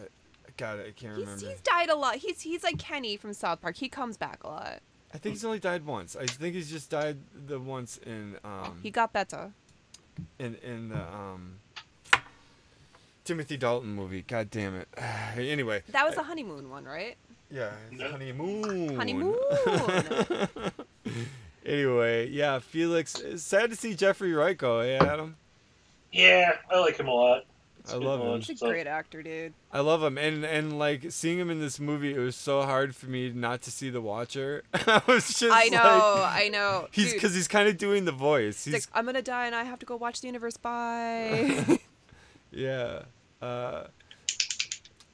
God, I can't He's, remember. he's died a lot. He's he's like Kenny from South Park. He comes back a lot. I think he's only died once. I think he's just died the once in um He got better. in in the um Timothy Dalton movie. God damn it. [SIGHS] anyway, That was the honeymoon one, right? yeah, it's Yeah. honeymoon. Honeymoon. [LAUGHS] anyway, yeah, Felix. It's sad to see Jeffrey Wright go. Hey, eh, Adam. Yeah, I like him a lot. It's I love him. He's a great actor, dude. I love him, and and like seeing him in this movie, it was so hard for me not to see the Watcher. [LAUGHS] I was just I know, like, I know. he's because he's kind of doing the voice. he's like, I'm gonna die and I have to go watch the universe. Bye. [LAUGHS] yeah. Uh,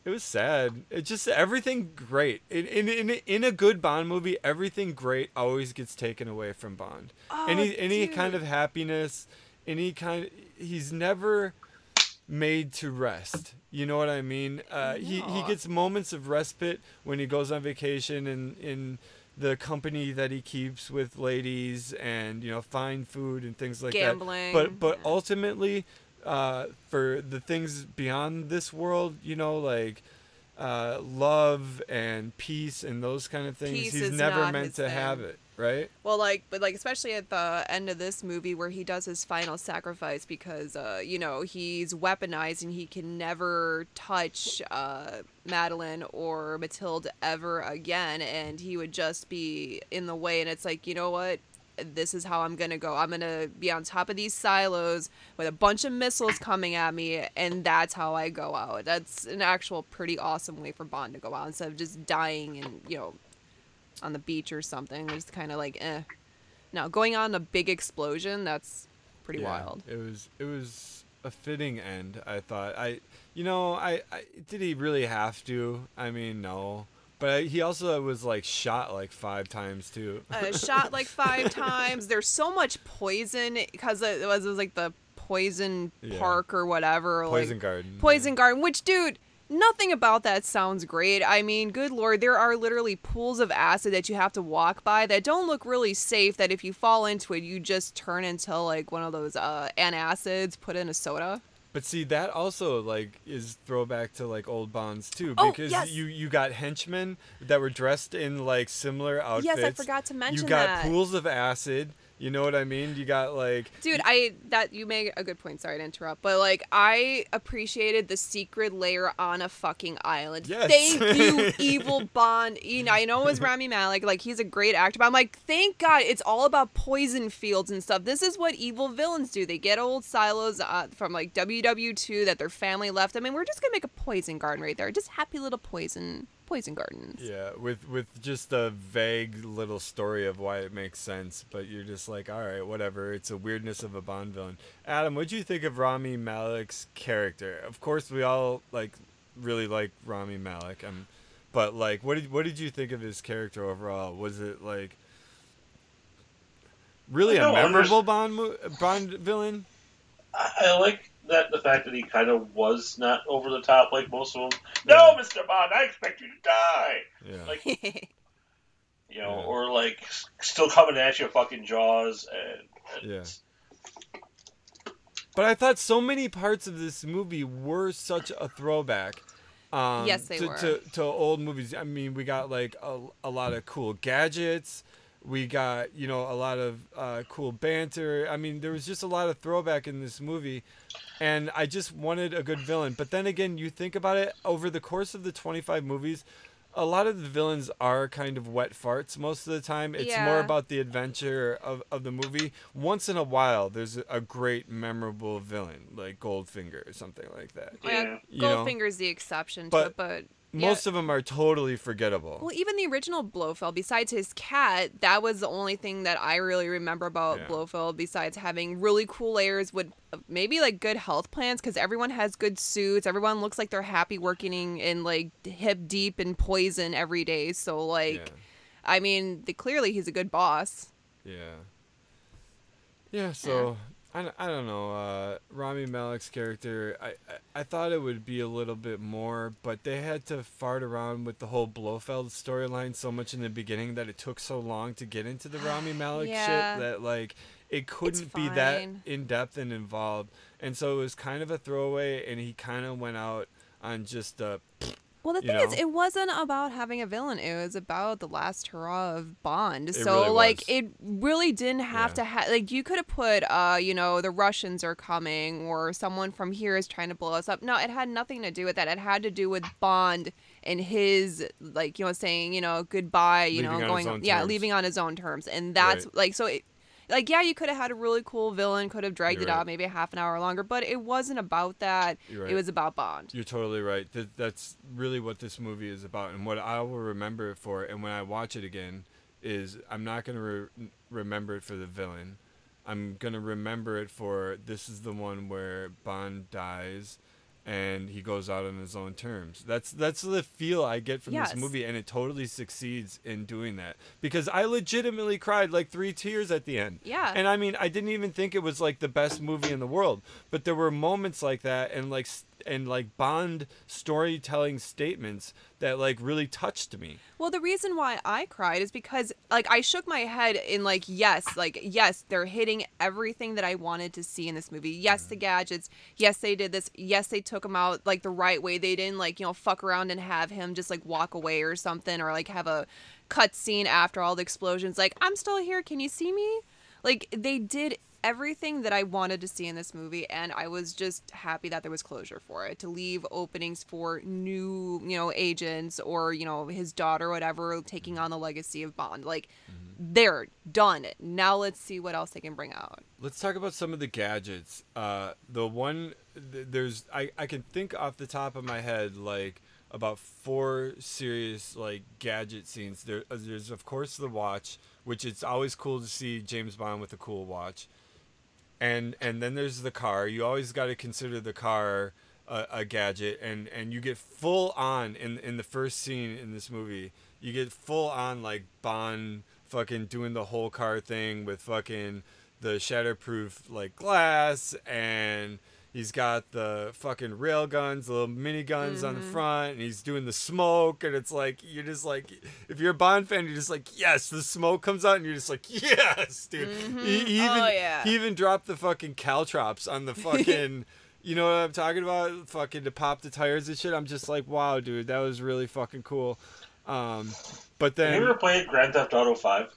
it was sad. It just everything great in in in in a good Bond movie. Everything great always gets taken away from Bond. oh, any any kind of happiness, any kind. He's never made to rest. You know what I mean? Uh, he he gets moments of respite when he goes on vacation and in the company that he keeps with ladies and you know fine food and things like Gambling, that. But but yeah. ultimately, uh, for the things beyond this world, you know, like. Uh, love and peace and those kind of things. Peace He's never meant to have it, right? Well, like, but like, especially at the end of this movie where he does his final sacrifice because, uh, you know, he's weaponized and he can never touch uh, Madeleine or Matilda ever again, and he would just be in the way. And it's like, you know what? This is how I'm gonna go. I'm gonna be on top of these silos with a bunch of missiles coming at me, and that's how I go out. That's an actual pretty awesome way for Bond to go out instead of just dying and you know on the beach or something. Just kind of like, eh. Now going on a big explosion, that's pretty Yeah, wild. It was it was a fitting end. I thought. I you know I, I did he really have to? I mean no, but he also was like shot like five times too. Uh, [LAUGHS] shot like five times. There's so much poison because it was, it was like the poison Yeah. park or whatever. Poison like, garden. Poison garden. Which, dude. Nothing about that sounds great. I mean, good lord, there are literally pools of acid that you have to walk by that don't look really safe. That if you fall into it, you just turn into like one of those uh, antacids put in a soda. But see that also like is throwback to like old Bonds too Oh, because yes. you you got henchmen that were dressed in like similar outfits. Yes, I forgot to mention You got that. pools of acid. You know what I mean? You got like Dude, I that you make a good point. Sorry to interrupt, but like I appreciated the secret layer on a fucking island. Yes. Thank you, [LAUGHS] Evil Bond. You know, I know it was Rami Malek. Like he's a great actor, but I'm like, thank God, it's all about poison fields and stuff. This is what evil villains do. They get old silos uh, from like WW2 that their family left. I mean, we're just gonna make a poison garden right there. Just happy little poison poison gardens. Yeah, with with just a vague little story of why it makes sense, but you're just like, all right, whatever. It's a weirdness of a Bond villain. Adam, what'd you think of Rami Malek's character? Of course, we all like really like Rami Malek, um, but like, what did what did you think of his character overall? Was it like really a don't under- memorable Bond Bond villain? I, I like that the fact that he kind of was not over the top like most of them. No, Mister Bond, I expect you to die. Yeah, Like [LAUGHS] you know, Yeah. or like still coming at you, fucking Jaws, and, and Yeah. But I thought so many parts of this movie were such a throwback. Um, Yes, they to, were. To, to old movies. I mean, we got like a, a lot of cool gadgets. We got, you know, a lot of uh, cool banter. I mean, there was just a lot of throwback in this movie. And I just wanted a good villain. But then again, you think about it, over the course of the 25 movies, a lot of the villains are kind of wet farts most of the time. It's more about the adventure of, of the movie. Once in a while, there's a, a great, memorable villain, like Goldfinger or something like that. Yeah. You know, Goldfinger's the exception to but it, but yeah. Most of them are totally forgettable. Well, even the original Blofeld, besides his cat, that was the only thing that I really remember about Yeah. Blofeld. Besides having really cool layers with uh, maybe like good health plans, because everyone has good suits. Everyone looks like they're happy working in, in like hip deep in poison every day. So like, yeah. I mean, the, clearly he's a good boss. Yeah. Yeah, so I, I don't know. Uh, Rami Malek's character, I, I I thought it would be a little bit more, but they had to fart around with the whole Blofeld storyline so much in the beginning that it took so long to get into the Rami [SIGHS] Malek Yeah. shit that like it couldn't be that in depth and involved, and so it was kind of a throwaway, and he kind of went out on just a Well, the you thing is, it wasn't about having a villain. It was about the last hurrah of Bond. It so, really like, it really didn't have Yeah. to have. Like, you could have put, uh, you know, the Russians are coming, or someone from here is trying to blow us up. No, it had nothing to do with that. It had to do with Bond and his, like, you know, saying, you know, goodbye. You Leaving know, going, yeah, terms. leaving on his own terms, and that's Right. like, so it. Like yeah, you could have had a really cool villain, could have dragged You're it right. out maybe a half an hour longer, but it wasn't about that. Right. It was about Bond. You're totally right. That that's really what this movie is about, and what I will remember it for. And when I watch it again, is I'm not gonna re- remember it for the villain. I'm gonna remember it for this is the one where Bond dies, and he goes out on his own terms. That's that's the feel I get from Yes. this movie, and it totally succeeds in doing that. Because I legitimately cried like three tears at the end. Yeah. And I mean, I didn't even think it was like the best movie in the world, but there were moments like that, and like and like Bond storytelling statements that like really touched me. Well, the reason why I cried is because like I shook my head in like yes, like yes, they're hitting everything that I wanted to see in this movie. Yes, the mm-hmm. gadgets. Yes, they did this. Yes, they took him out like the right way. They didn't like, you know, fuck around and have him just like walk away or something or like have a cut scene after all the explosions like I'm still here. Can you see me? Like they did everything that I wanted to see in this movie, and I was just happy that there was closure for it to leave openings for new, you know, agents or you know his daughter, or whatever, taking on the legacy of Bond. Like they're done. Now let's see what else they can bring out. Let's talk about some of the gadgets. Uh, the one th- there's I, I can think off the top of my head like about four serious like gadget scenes. There uh, there's of course the watch, which it's always cool to see James Bond with a cool watch. And and then there's the car. You always got to consider the car a, a gadget and and you get full on in in the first scene in this movie. You get full on like Bond fucking doing the whole car thing with fucking the shatterproof like glass and he's got the fucking rail guns, the little mini guns on the front, and he's doing the smoke, and it's like you're just like if you're a Bond fan, you're just like yes, the smoke comes out, and you're just like [LAUGHS] yes, dude. He, he even Oh, yeah. he even dropped the fucking caltrops on the fucking. [LAUGHS] You know what I'm talking about? Fucking to pop the tires and shit. I'm just like, wow, dude, that was really fucking cool. Um, but Have you then ever played Grand Theft Auto Five?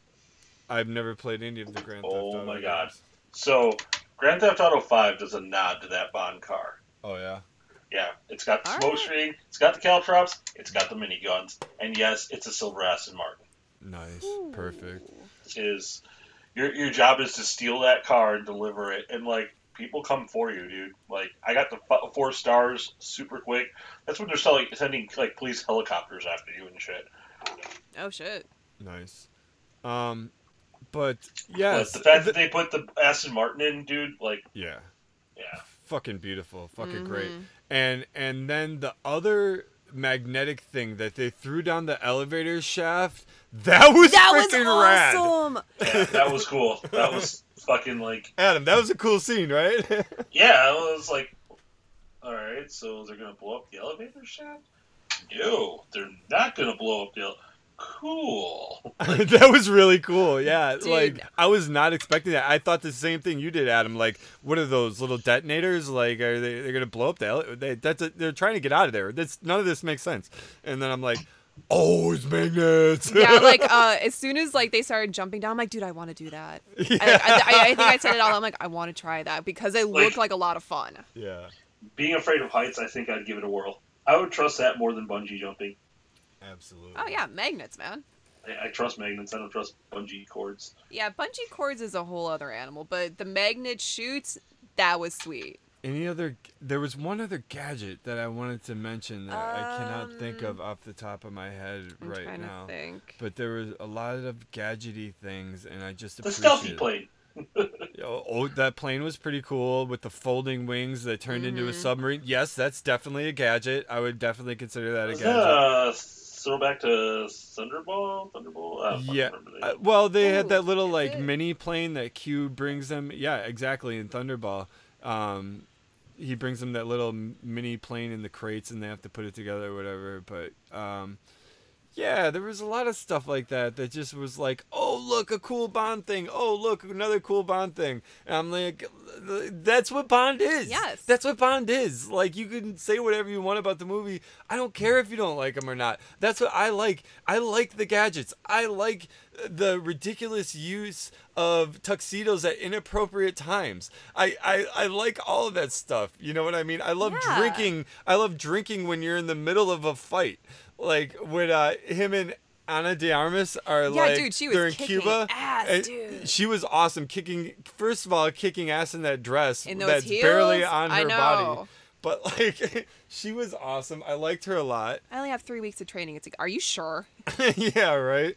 I've never played any of the Grand Theft Auto. Oh Auto my God. So Grand Theft Auto Five does a nod to that Bond car. Oh yeah. Yeah, it's got the All smoke right. screen, it's got the caltrops, it's got the miniguns, and yes, it's a silver Aston Martin. Nice. Perfect. Is your your job is to steal that car and deliver it, and like people come for you, dude. Like I got the f- four stars super quick. That's when they're selling, sending like police helicopters after you and shit. Oh shit. Nice. Um, but yeah, but the fact th- that they put the Aston Martin in, dude, like yeah, yeah. fucking beautiful, fucking Mm-hmm. great. And and then the other magnetic thing that they threw down the elevator shaft, that was That was freaking rad. awesome. Yeah, that was cool. That was [LAUGHS] fucking like Adam, that was a cool scene, right? [LAUGHS] yeah. I was like, all right, so they're gonna blow up the elevator shaft? No, they're not gonna blow up the. ele- Cool. [LAUGHS] that was really cool. Yeah, Dude. like I was not expecting that. I thought the same thing you did, Adam. Like, what are those little detonators? Like, are they they're gonna blow up the? ele- They, that's a, they're trying to get out of there. That's none of this makes sense. And then I'm like, oh, it's magnets. yeah, [LAUGHS] like uh, as soon as like they started jumping down, I'm like, dude, I want to do that. [LAUGHS] I, I, I, I think I said it all. I'm like, I want to try that because it look Like- like a lot of fun. yeah, Being afraid of heights, I think I'd give it a whirl. I would trust that more than bungee jumping. Absolutely. Oh yeah, magnets, man. I, I trust magnets. I don't trust bungee cords. Yeah, bungee cords is a whole other animal, but the magnet shoots, that was sweet. Any other? There was one other gadget that I wanted to mention that I cannot think Um, of off the top of my head I'm right trying now. to think. But there was a lot of gadgety things, and I just The stealthy plane. [LAUGHS] Oh, oh, that plane was pretty cool with the folding wings that turned into a Mm-hmm. submarine. Yes, that's definitely a gadget. I would definitely consider that a gadget. uh, throwback to Thunderball? Thunderball? I don't yeah. remember Uh, well, they had that little like it? mini plane that Q brings them. Yeah, exactly. In Thunderball, um, he brings them that little mini plane in the crates, and they have to put it together or whatever. But um, Yeah, there was a lot of stuff like that that just was like, oh look, a cool Bond thing. Oh look, another cool Bond thing. And I'm like, that's what Bond is. Yes. that's what Bond is. Like you can say whatever you want about the movie. I don't care if you don't like them or not. That's what I like. I like the gadgets. I like the ridiculous use of tuxedos at inappropriate times. I, I, I like all of that stuff. You know what I mean? I love Yeah. drinking. I love drinking when you're in the middle of a fight. Like when uh, him and Ana de Armas are Yeah, like dude, she was they're in Cuba. ass, dude. She was awesome kicking first of all kicking ass in that dress In those that's heels? barely on her body. But like [LAUGHS] she was awesome. I liked her a lot. I only have three weeks of training. It's like, are you sure? [LAUGHS] yeah, right.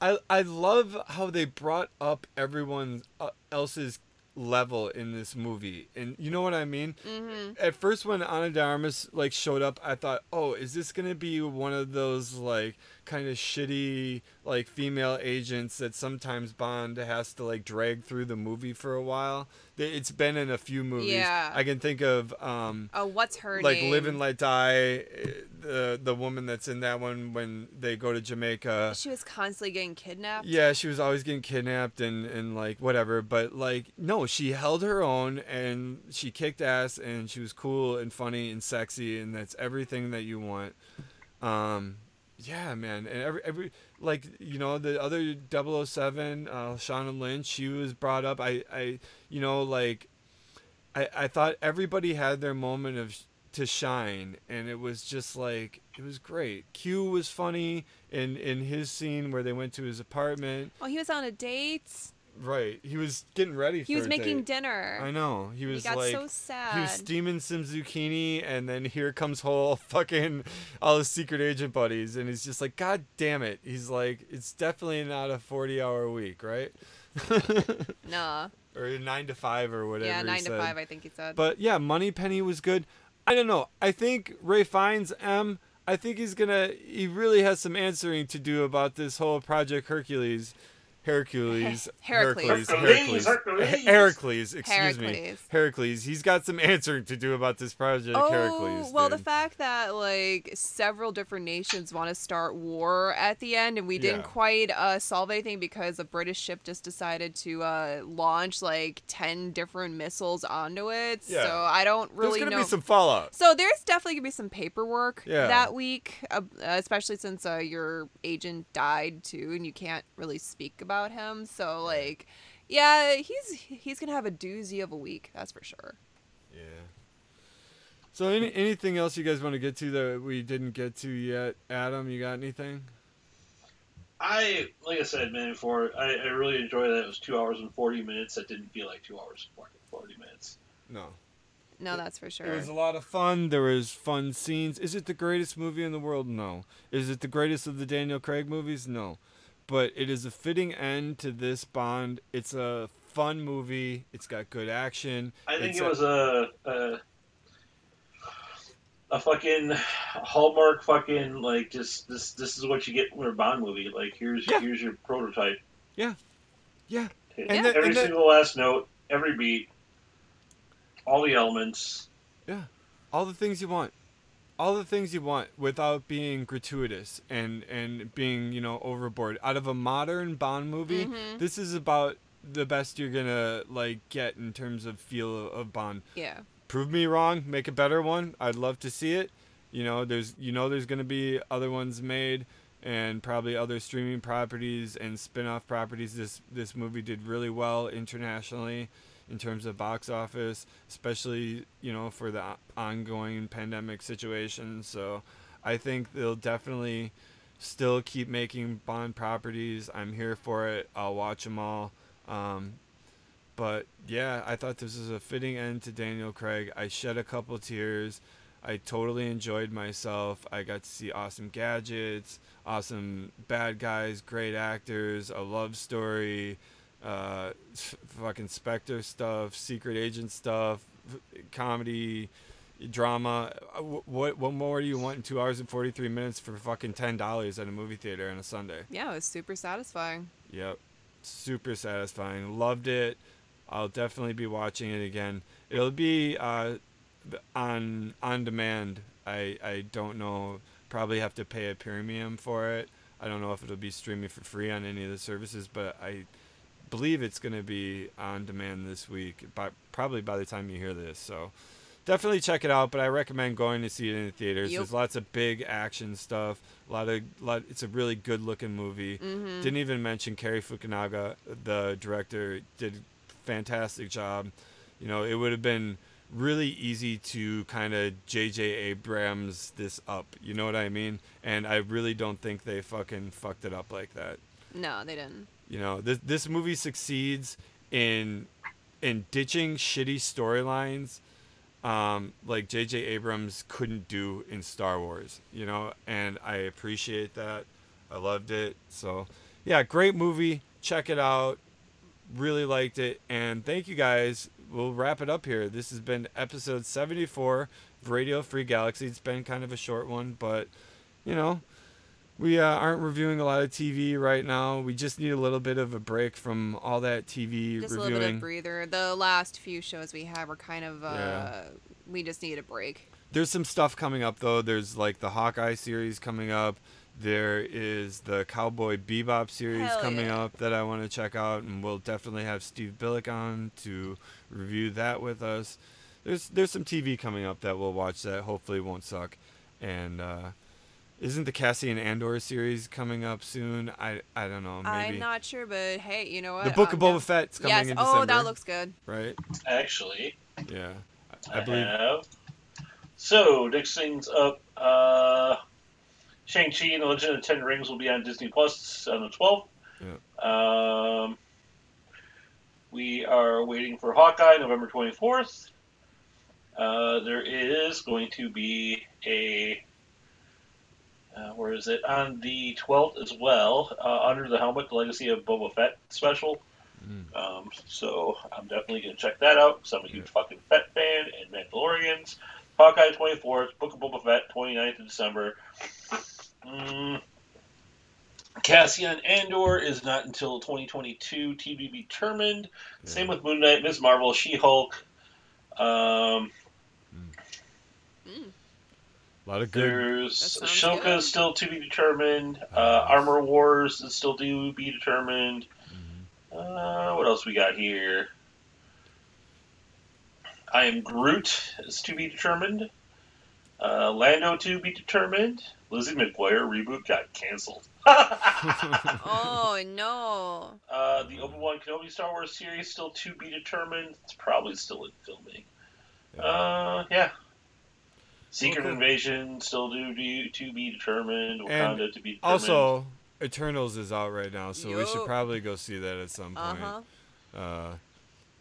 I I love how they brought up everyone uh, else's level in this movie, and you know what I mean. Mm-hmm. At first, when Ana de Armas like showed up, I thought, oh, is this gonna be one of those like kind of shitty like female agents that sometimes Bond has to like drag through the movie for a while? It's been in a few movies. Yeah. I can think of um Oh, what's her like name? Live and Let Die, eh, the the woman that's in that one when they go to Jamaica. She was constantly getting kidnapped. Yeah, she was always getting kidnapped and, and like whatever, but like no, she held her own and she kicked ass and she was cool and funny and sexy and that's everything that you want. Um yeah, man. And every every like you know the other 007 uh Shauna Lynch, she was brought up. I I you know like I I thought everybody had their moment of to shine and it was just like it was great. Q was funny in in his scene where they went to his apartment. Oh, he was on a date. Right. He was getting ready He was making date. dinner. I know. He was He got like so sad. he was steaming some zucchini and then here comes whole [LAUGHS] fucking all his secret agent buddies and he's just like god damn it. He's like it's definitely not a 40 hour week, right? [LAUGHS] Nah. or 9 to 5 or whatever. yeah, nine to said. five. I think he said. But yeah, Moneypenny was good. I don't know. I think Ralph Fiennes M. I think he's gonna. He really has some answering to do about this whole Project Hercules. Hercules, Heracles. [LAUGHS] Hercules, Hercules, Hercules. Heracles, excuse me, Heracles. Heracles. He's got some [LAUGHS] answering to do about this project, Oh Heracles. well, the fact that like several different nations want to start war at the end, and we didn't Yeah. quite uh, solve anything because a British ship just decided to uh, launch like ten different missiles onto it. Yeah. So I don't really. There's really gonna know. be some fallout. So there's definitely gonna be some paperwork Yeah. that week, uh, especially since uh, your agent died too, and you can't really speak about him. So like, yeah, he's he's gonna have a doozy of a week, that's for sure. Yeah. So any, anything else you guys want to get to that we didn't get to yet? Adam, you got anything? I like I said, man, before I, I really enjoyed that. It was two hours and forty minutes. That didn't feel like two hours and forty minutes. No. No, that's for sure. It was a lot of fun. There was fun scenes. Is it the greatest movie in the world? No. Is it the greatest of the Daniel Craig movies? No. But it is a fitting end to this Bond. It's a fun movie. It's got good action. I think It's it was a, a a fucking hallmark fucking like just this this is what you get from a Bond movie. Like here's Yeah. here's your prototype. Yeah. Yeah. Okay. And the- every single last note, every beat, all the elements. Yeah. All the things you want all the things you want without being gratuitous and and being you know overboard. Out of a modern bond movie Mhm. this is about the best you're gonna like get in terms of feel of bond. Yeah. prove me wrong make a better one. I'd love to see it. You know there's you know there's gonna be other ones made and probably other streaming properties and spin-off properties. This this movie did really well internationally in terms of box office especially you know for the ongoing pandemic situation so i think they'll definitely still keep making bond properties i'm here for it i'll watch them all um, but yeah, I thought this was a fitting end to Daniel Craig. I shed a couple tears. I totally enjoyed myself. I got to see awesome gadgets, awesome bad guys, great actors, a love story, uh, fucking Spectre stuff, secret agent stuff, comedy, drama. Uh, What what more do you want in two hours and forty three minutes for fucking ten dollars at a movie theater on a Sunday? Yeah, it was super satisfying. Yep. Super satisfying. Loved it. I'll definitely be watching it again. It'll be uh, on on demand. I I don't know probably have to pay a premium for it. I don't know if it'll be streaming for free on any of the services, but I believe it's going to be on demand this week, by, probably by the time you hear this. So definitely check it out. But I recommend going to see it in the theaters. Yep. There's lots of big action stuff. A lot of lot. It's a really good looking movie. Mm-hmm. Didn't even mention Cary Fukunaga, the director, did fantastic job. You know, it would have been really easy to kind of J.J. Abrams this up. You know what I mean? And I really don't think they fucking fucked it up like that. No, they didn't. You know, this this movie succeeds in in ditching shitty storylines um, like J.J. Abrams couldn't do in Star Wars. You know, and I appreciate that. I loved it. So, yeah, great movie. Check it out. Really liked it. And thank you guys. We'll wrap it up here. This has been episode 74 of Radio Free Galaxy. It's been kind of a short one, but, you know, we uh, aren't reviewing a lot of TV right now. We just need a little bit of a break from all that TV Just a little bit of breather. The last few shows we had were kind of. Uh, Yeah. We just need a break. There's some stuff coming up though. There's like the Hawkeye series coming up. There is the Cowboy Bebop series Hell coming yeah. up that I want to check out, and we'll definitely have Steve Billick on to review that with us. There's there's some TV coming up that we'll watch that hopefully won't suck, and uh, isn't the Cassian Andor series coming up soon? I I don't know maybe I'm not sure, but hey, you know what? the Book I'm of Boba down. Fett's coming Yes. in Oh, December. that looks good. right. Actually, Yeah, I, I, I believe. have. So next things up, uh, Shang Chi and the Legend of the Ten Rings will be on Disney Plus on the twelfth. Yeah. Um, we are waiting for Hawkeye November twenty fourth. Uh, there is going to be a uh, where is it on the twelfth as well? Uh, Under the Helmet: The Legacy of Boba Fett special. Mm. Um, so I'm definitely going to check that out because I'm a huge fucking Fett fan and Mandalorians. Hawkeye 24th, Book of Boba Fett 29th of December. Mm, Cassian Andor is not until 2022, TB determined. Same with Moon Knight, Ms. Marvel, She Hulk. Um, Mm. A lot of good. there's That sounds Ahsoka good. is still to be determined. Uh, Uh, Armor Wars is still to be determined. Mhm. Uh, what else we got here? I am Groot is to be determined. Uh, Lando to be determined. Lizzie McGuire reboot got canceled. [LAUGHS] [LAUGHS] Oh no. Uh, the Obi Wan Kenobi Star Wars series still to be determined. It's probably still in filming. Yeah. Uh, yeah. Secret cool. Invasion still do, do to be determined. And Wakanda to be determined. Also, Eternals is out right now, so we should probably go see that at some point. huh. Uh,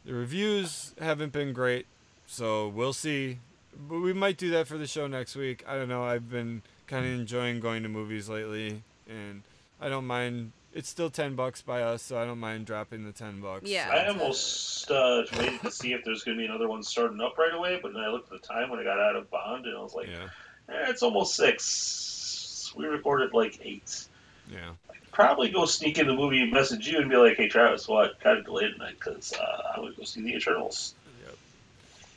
the reviews haven't been great, so we'll see. But we might do that for the show next week. I don't know. I've been kind of enjoying going to movies lately, and I don't mind. It's still ten bucks by us, so I don't mind dropping the ten bucks. Yeah. I almost uh, waited to see if there's going to be another one starting up right away, but then I looked at the time when I got out of Bond, and I was like, Yeah. eh, it's almost six. We recorded like eight. Yeah. Probably go sneak in the movie and message you and be like, hey, Travis, well, I kind of delayed tonight because uh, I'm going to go see The Eternals. Yep.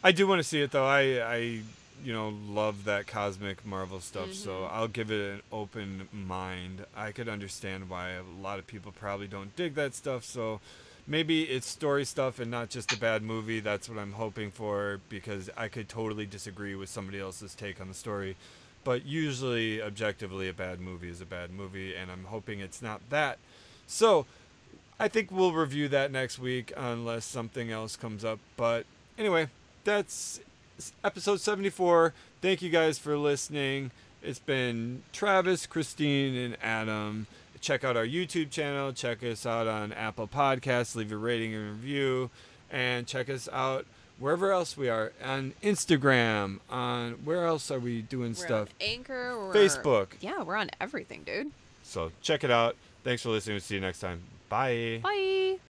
I do want to see it though. I I you know love that cosmic Marvel stuff, so Mhm. I'll give it an open mind. I could understand why a lot of people probably don't dig that stuff, so maybe it's story stuff and not just a bad movie. That's what I'm hoping for because I could totally disagree with somebody else's take on the story. But usually objectively a bad movie is a bad movie and I'm hoping it's not that. So, I think we'll review that next week unless something else comes up. But anyway, that's episode 74. Thank you guys for listening. It's been Travis, Christine, and Adam. Check out our YouTube channel. Check us out on Apple Podcasts. Leave a rating and review. And check us out wherever else we are on Instagram. On where else are we doing We're stuff? Anchor. Facebook. Yeah, we're on everything, dude. So check it out. Thanks for listening. We'll see you next time. Bye. Bye.